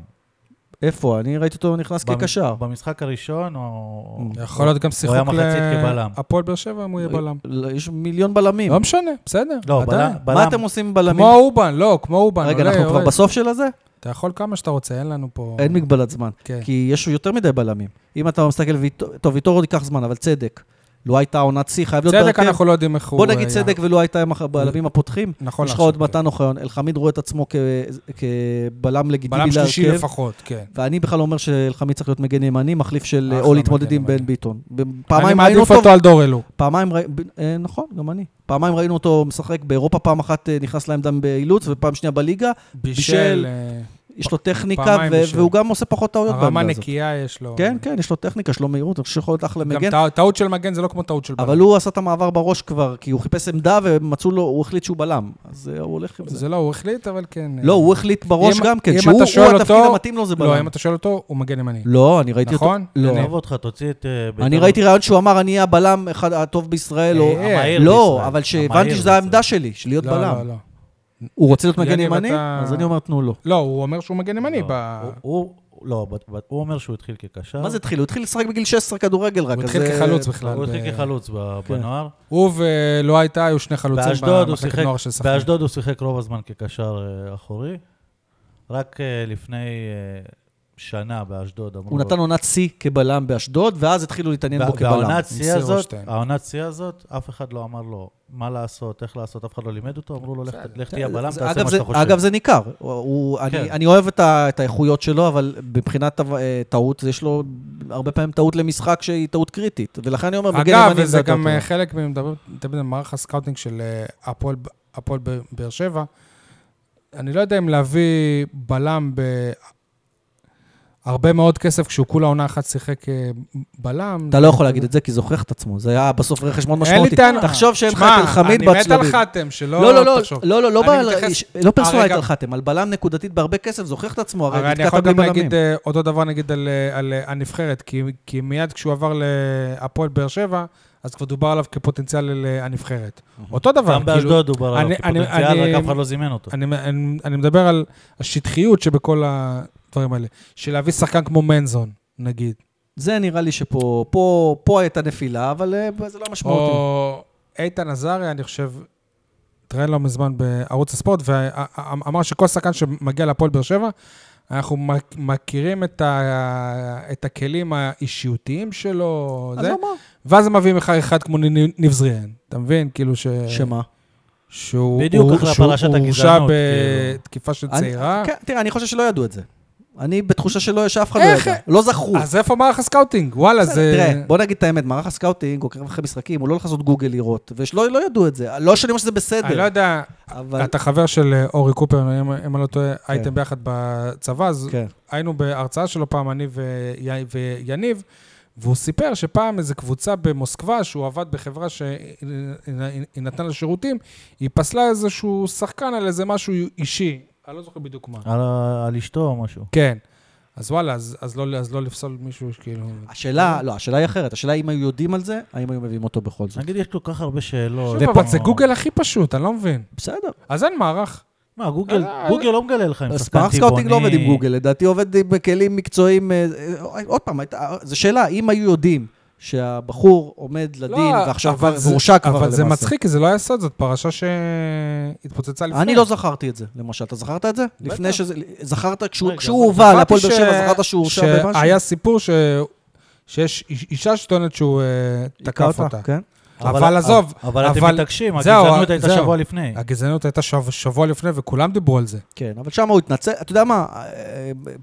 איפה? אני ראיתי אותו נכנס כקשר. במשחק הראשון, או... יכול להיות גם שיחוק היה מחצית כבלם. הפועל באר שבע אם הוא יהיה בלם. יש מיליון בלמים. לא משנה, בסדר, לא. בלם. מה אתם עושים עם בלמים? כמו אובן, לא, כמו אובן. רגע, אנחנו כבר. בסוף של הזה? אתה יכול כמה שאתה רוצה, אין לנו פה... אין מגבלת זמן. כן. כי יש יותר מדי בלמים. אם אתה מסתכל, טוב, ויטור עוד ייקח זמן, אבל צדק. לו הייתה עונת שיא, חייב להיות צדק, אנחנו לא יודעים איך הוא... בוא נגיד. צדק ולו הייתה עם הבלמים הפותחים. נכון יש לך עוד. מתן אוחיון. אלחמיד רואה את עצמו כבלם לגיטימי בלם שלישי להרכב. לפחות, כן. ואני בכלל אומר שאלחמיד צריך להיות מגן ימני, מחליף של אחלה או להתמודד עם. בן ביטון. אני פעמיים ראינו מעדיף אותו, על דור אלו. פעמיים ראינו, נכון, גם אני. פעמיים ראינו אותו משחק באירופה, פעם אחת אה, נכנס לעמדה באילוץ, ופעם שנייה בליגה. בישל, אה, יש לו טכניקה, ו-. והוא גם עושה פחות טעויות הרמה בעמדה הזאת. נקייה יש לו. כן, כן, יש לו טכניקה, יש לו מהירות, אני חושב שיכול להיות אחלה גם מגן. טע- טעות של מגן זה לא כמו טעות של בלם. אבל הוא עשה את המעבר בראש כבר, כי הוא חיפש עמדה ומצאו לו, הוא החליט שהוא בלם. אז אה, הוא הולך עם זה. זה לא, הוא החליט, אבל כן. לא, הוא החליט בראש אם- גם כן, אם שהוא התפקיד אותו- המתאים לו זה לא, אם בלם. אתה שואל אותו, הוא מגן ימני. לא, אני ראיתי אותו. נכון? לא. עזוב אותך, תוציא את... אה, בית"ר. אני ראיתי רעיון שהוא אמר, אני אהיה הבלם אחד הטוב בישראל. אה, לא. אבל שהבנתי שזו. העמדה שלי, של להיות לא, בלם. לא, לא. הוא רוצה להיות מגן ימני? אתה- אז אני אומר, תנו לו. לא, הוא אומר שהוא מגן ימני. לא, ב- הוא- הוא- לא, ב- ב- הוא אומר שהוא התחיל כקשר. מה זה התחיל? הוא התחיל לשחק בגיל 16 כדורגל רק. הוא התחיל זה- כחלוץ בכלל. הוא ב- התחיל כחלוץ ב- כן. בנוער. הוא ולא הייתה, היו שני חלוצים באשדוד הוא במחלקת שיחק- נוער של סכנין. באשדוד הוא שיחק רוב הזמן כקשר אה, אחורי. רק אה, לפני אה, שנה באשדוד אמרו הוא לו- נתן עונת שיא כבלם באשדוד, ואז התחילו להתעניין בו כבלם. והעונת שיא הזאת. העונת שיא הזאת, אף אחד לא אמר לו מה לעשות, איך לעשות, אף אחד לא לימד אותו, אמרו לו, "לך- תהיה בלם, זה- תעשה אגב, מה זה- שאתה חושב. אגב, זה ניכר. הוא- הוא- אני- כן. אני אוהב את ה- את האיכויות שלו, אבל מבחינת אה, טעות, יש לו הרבה פעמים טעות למשחק שהיא טעות קריטית. ולכן אני אומר, מגן אגב, וזה יותר גם טוב. אה, חלק, תמיד מערך ה scouting של אה, הפועל באר שבע. אני לא יודע אם להביא בלם בהרבה מאוד כסף, כשהוא כולה עונה אחת שיחק אה, בלם. אתה לא יכול להגיד את זה, כי זה הוכיח את עצמו. זה היה בסוף רכש מאוד אין לי משמעותי. תחשוב שאין לך שמע, את אלחמיד אני מת על. חתם, שלא לא, לא, לא, תחשוב. לא, לא, לא, לא פרסונלית הרי על חתם, על בלם נקודתית בהרבה כסף, זה הוכיח את עצמו, הרי אני יכול גם. להגיד אה, אותו דבר נגיד על, אה, אה, הנבחרת, כי, מיד כשהוא עבר להפועל באר שבע, אז כבר דובר עליו כפוטנציאל לנבחרת. אותו דבר, גם באשדוד דובר עליו כפוטנציאל, רק אף אחד לא זימן אותו. אני מדבר על השטחיות שבכל הדברים האלה. של להביא שחקן כמו מנזון, נגיד. זה נראה לי שפה, פה, פה הייתה נפילה, אבל אה, זה לא משמעותי. או איתן עזריה, אני חושב, התראיין לא מזמן בערוץ הספורט, ואמר שכל שחקן שמגיע להפועל באר שבע, אנחנו מכ- מכירים את, ה, את הכלים האישיותיים שלו, אז זה, אמר. ואז הם מביאים לך אחד כמו ניב זריאן, אתה מבין? כאילו ש... שמה? שהוא בדיוק הורשע בתקיפה של אני- צעירה. כן, תראה, אני חושב שלא ידעו את זה. אני בתחושה שלא, שאף אחד לא איך? ידע. לא זכרו. אז איפה מערך ה scouting? וואלה, זה... תראה, בוא נגיד את האמת, מערך ה scouting עוקב אחרי משחקים, הוא לא הולך לעשות גוגל לראות, ולא לא ידעו את זה. לא שאני אומר שזה בסדר, אני לא יודע, אבל... אתה חבר של אה, אורי קופר, אם אם אני לא טועה, הייתם ביחד בצבא, אז כן. היינו בהרצאה שלו פעם, אני ויניב, והוא סיפר שפעם איזו קבוצה במוסקבה, שהוא עבד בחברה שהיא נתנה לה שירותים, היא פסלה איזשהו שחקן על איזה משהו אישי. אני לא זוכר בדיוק מה. על על אשתו או משהו. כן. אז וואלה, אז, אז, לא, אז לא לפסול מישהו כאילו... השאלה, לא, השאלה היא אחרת. השאלה היא אם היו יודעים על זה, האם היו מביאים אותו בכל זאת. נגיד, יש כל כך הרבה שאלות. שוב, אבל זה גוגל הכי פשוט, אני לא מבין. בסדר. אז אין מערך. מה, גוגל, אה, גוגל לא מגלה לך אם שחקן מערך טבעוני... scouting לא עובד עם גוגל, לדעתי עובד עם כלים מקצועיים. אה, אה, עוד פעם, זו שאלה, אם היו יודעים שהבחור עומד לדין ועכשיו לא, אבל כבר זה- הורשע כבר אבל זה למעשה. מצחיק, כי זה לא היה סוד, זאת פרשה שהתפוצצה לפני. אני לא זכרתי את זה, למשל. אתה זכרת את זה? בטח. לפני שזה... זכרת, כשהוא הובא להפועל באר שבע, זכרת שהוא הורשע במשהו? שהיה סיפור ש... שיש איש- אישה שטוענת שהוא אה, תקף אותה. כן. אבל עזוב, אבל אתם אבל- מתעקשים, זהו, הגזענות הייתה זהו. שבוע לפני. הגזענות הייתה שב- שבוע לפני, וכולם דיברו על זה. כן, אבל שם הוא התנצל, אתה יודע מה,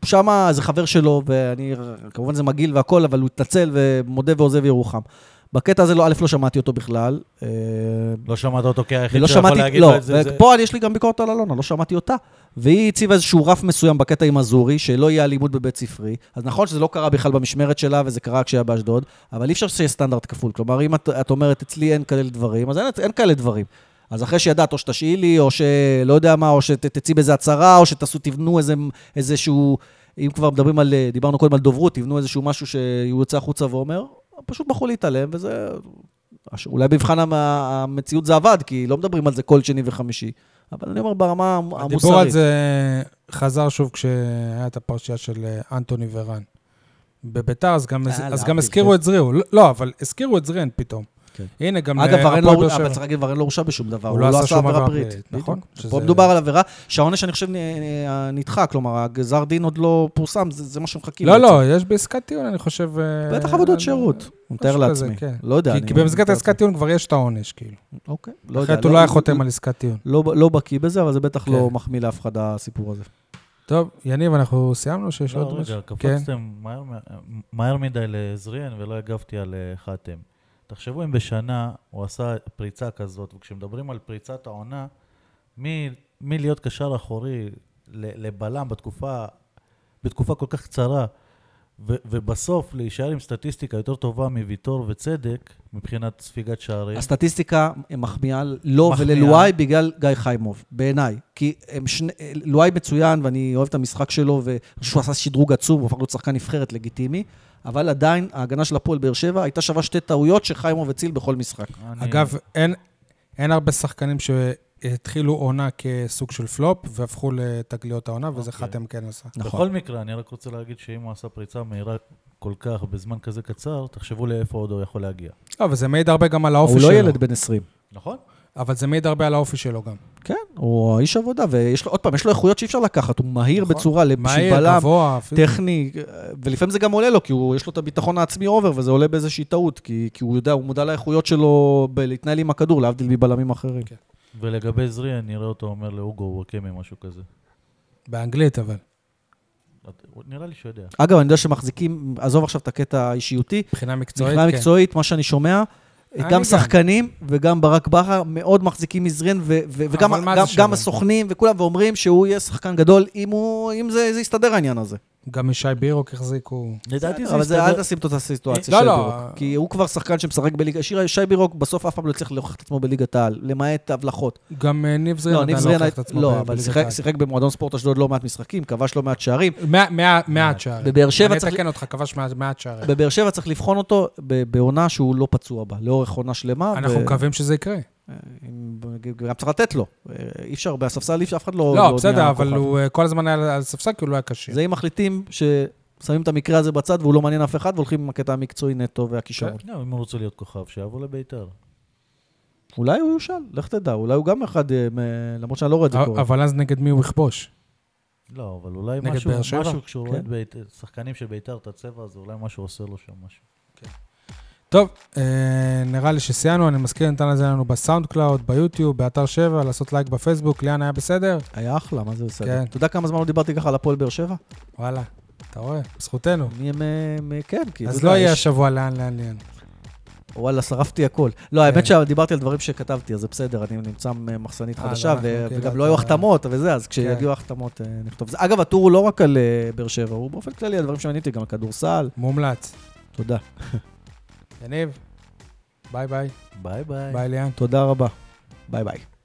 שם זה חבר שלו, ואני, כמובן זה מגעיל והכל, אבל הוא התנצל ומודה ועוזב ירוחם. בקטע הזה, לא, א', לא שמעתי אותו בכלל. אה, לא שמעת אותו כהיחיד שיכול להגיד לא, לו את זה. זה- ופה יש לי גם ביקורת על אלונה, לא שמעתי אותה. והיא הציבה איזשהו רף מסוים בקטע עם אזורי, שלא יהיה אלימות בבית ספרי. אז נכון שזה לא קרה בכלל במשמרת שלה, וזה קרה כשהיה באשדוד, אבל אי אפשר שיהיה סטנדרט כפול. כלומר, אם את, את אומרת, אצלי אין כאלה דברים, אז אין, אין כאלה דברים. אז אחרי שידעת, או שתשאי לי, או שלא יודע מה, או שתצאי באיזה הצהרה, או שתעשו, תבנו איזה, איזשהו, אם כבר מדברים על, דיברנו קודם על דוברות, תבנו איזשהו משהו שהוא יוצא החוצה ואומר, פשוט בחרו להתעלם, וזה... אולי במבחן המ- המציאות זה עבד, כי לא מדברים על זה כל שני וחמישי. אבל אני אומר ברמה המ- המוסרית. הדיבור על זה חזר שוב כשהיה את הפרשייה של אה, אנטוני ורן. בביתר, אז גם, אז להבדיל, גם הזכירו כן. את זריאן. לא, לא, אבל הזכירו את זריאן פתאום. כן. הנה, גם אגב, אה, הפועל לא, באר אבל שבע. צריך להגיד, ורן לא הורשע בשום דבר, הוא לא עשה שום עבירה פלילית. נכון. שזה- פה מדובר על עבירה שהעונש, אני חושב, נ- נ- נדחה, כלומר, הגזר דין עוד לא פורסם, זה זה מה שמחכים. לא. לא, יש בעסקת טיעון, אני חושב... אה, בטח עבודות אה, שירות, אני מתאר לעצמי. כן. לא יודע. כי- במסגרת מתאר העסקת טיעון כבר יש את העונש, כאילו. אוקיי, לא יודע. אחרת הוא לא היה חותם על עסקת טיעון. לא- לא בקיא בזה, אבל זה בטח כן. לא מחמיא לאף אחד הסיפור הזה. טוב, יניב, אנחנו סיימנו? שיש לא, עוד רגע, משהו? כן. קפצתם מהר מ- מהר מדי לזריאן ולא הגבתי על אה, חתם. תחשבו אם בשנה הוא עשה פריצה כזאת, וכשמדברים על פריצת העונה, מלהיות קשר אחורי לבלם בתקופה, בתקופה כל כך קצרה, ו- ובסוף להישאר עם סטטיסטיקה יותר טובה מוויטור וצדק, מבחינת ספיגת שערים. הסטטיסטיקה מחמיאה לו מחמיאה. וללואי בגלל גיא חיימוב, בעיניי. כי שני, לואי מצוין, ואני אוהב את המשחק שלו, ושהוא עשה שדרוג עצום, הוא הפך להיות שחקן נבחרת לגיטימי, אבל עדיין ההגנה של הפועל באר שבע הייתה שווה שתי טעויות שחיימוב הציל בכל משחק. אני- אגב, אין, אין הרבה שחקנים שהתחילו עונה כסוג של פלופ והפכו לתגליות העונה, וזה אוקיי. חתם כן עשה. נכון. בכל מקרה, אני רק רוצה להגיד שאם הוא עשה פריצה מהירה כל כך בזמן כזה קצר, תחשבו לאיפה עוד הוא יכול להגיע. לא, אבל זה מעיד הרבה גם על האופי שלו. לא ילד בן 20. נכון? אבל זה מעיד הרבה על האופי שלו גם. כן, הוא איש עבודה, ויש לו, עוד פעם, יש לו איכויות שאי אפשר לקחת, הוא מהיר נכון. בצורה, בשביל מהיר, בלם, גבוה. טכני, ולפעמים זה גם עולה לו, כי הוא, יש לו את הביטחון העצמי over, וזה עולה באיזושהי טעות, כי, כי הוא יודע, הוא מודע לאיכויות שלו בלהתנהל עם הכדור, להבדיל מבלמים אחרים. כן. ולגבי זריאן, נראה אותו אומר לאוגו וואקמה, משהו כזה. באנגלית, אבל. נראה לי שהוא יודע. אגב, אני יודע שמחזיקים, עזוב עכשיו את הקטע האישיותי, מבחינה מקצועית, מבחינה כן. מקצועית, מה שאני שומע, אני גם גם. שחקנים וגם ברק בכר מאוד מחזיקים מזרין, ו- ו- וגם גם? גם הסוכנים וכולם, ואומרים שהוא יהיה שחקן גדול, אם, הוא, אם זה, זה יסתדר העניין הזה. גם ישי בירוק החזיקו. לדעתי זה אבל זה, אל. תשים אותו את הסיטואציה, לא, שי לא. בירוק. כי הוא כבר שחקן שמשחק בליגה, שיר- שי בירוק בסוף אף פעם לא הצליח להוכיח את עצמו בליגת העל, למעט הבלחות. גם אה, ניב זרין לא, עדיין לא הוכיח את עצמו לא, ב- אבל בליגת שיחק- העל. במועדון ספורט אשדוד לא מעט משחקים, כבש לא מעט שערים. מעט שערים. בבאר שבע אני אתקן אותך, כבש מעט- שערים. בבאר שבע צריך לבחון אותו בעונה שהוא לא פצוע בה, לאורך עונה שלמה. אנחנו מקווים שזה יקרה. אם- גם צריך לתת לו. אי אפשר, בספסל אי אפשר, אף אחד לא... לא, בסדר, נהיה אבל. הוא אה, כל הזמן היה על הספסל כי הוא לא היה כשיר. זה אם מחליטים ששמים את המקרה הזה בצד והוא לא מעניין אף אחד, והולכים עם הקטע המקצועי נטו והכישרון. לא, אם הוא רוצה להיות כוכב, שיבוא לביתר. אולי הוא יבשל, לך תדע, אולי הוא גם אחד, אה, למרות שאני לא רואה את זה קורה. אבל אז נגד מי הוא יכבוש? לא, אבל אולי משהו? משהו כשהוא כן. רואה את בית- שחקנים של ביתר, את הצבע הזה, אולי משהו עושה לו שם משהו. טוב, אה, נראה לי שסיימנו, אני מזכיר, ניתן לזה לנו בסאונדקלאוד, ביוטיוב, באתר 7, לעשות לייק בפייסבוק, ליאן היה בסדר? היה אחלה, מה זה בסדר. כן. אתה יודע כמה זמן לא דיברתי ככה על הפועל באר שבע? וואלה, אתה רואה? הם, הם, כן, כי אתה אז לא יהיה השבוע לאן, לאן, לאן. וואלה, שרפתי הכל. לא, כן. האמת שדיברתי על דברים שכתבתי, אז זה בסדר, אני נמצא מחסנית אה, חדשה, לא, ו- כאילו, וגם לא היו אתה- החתמות וזה, אז כשיגיעו ההחתמות אה, נכתוב. אגב, הטור הוא לא רק על אה, באר שבע, הוא באופן כללי על דברים אותי, גם על כדורסל. מומלץ. תודה. יניב, ביי ביי. ביי ביי. ביי ליאן. תודה רבה. ביי ביי.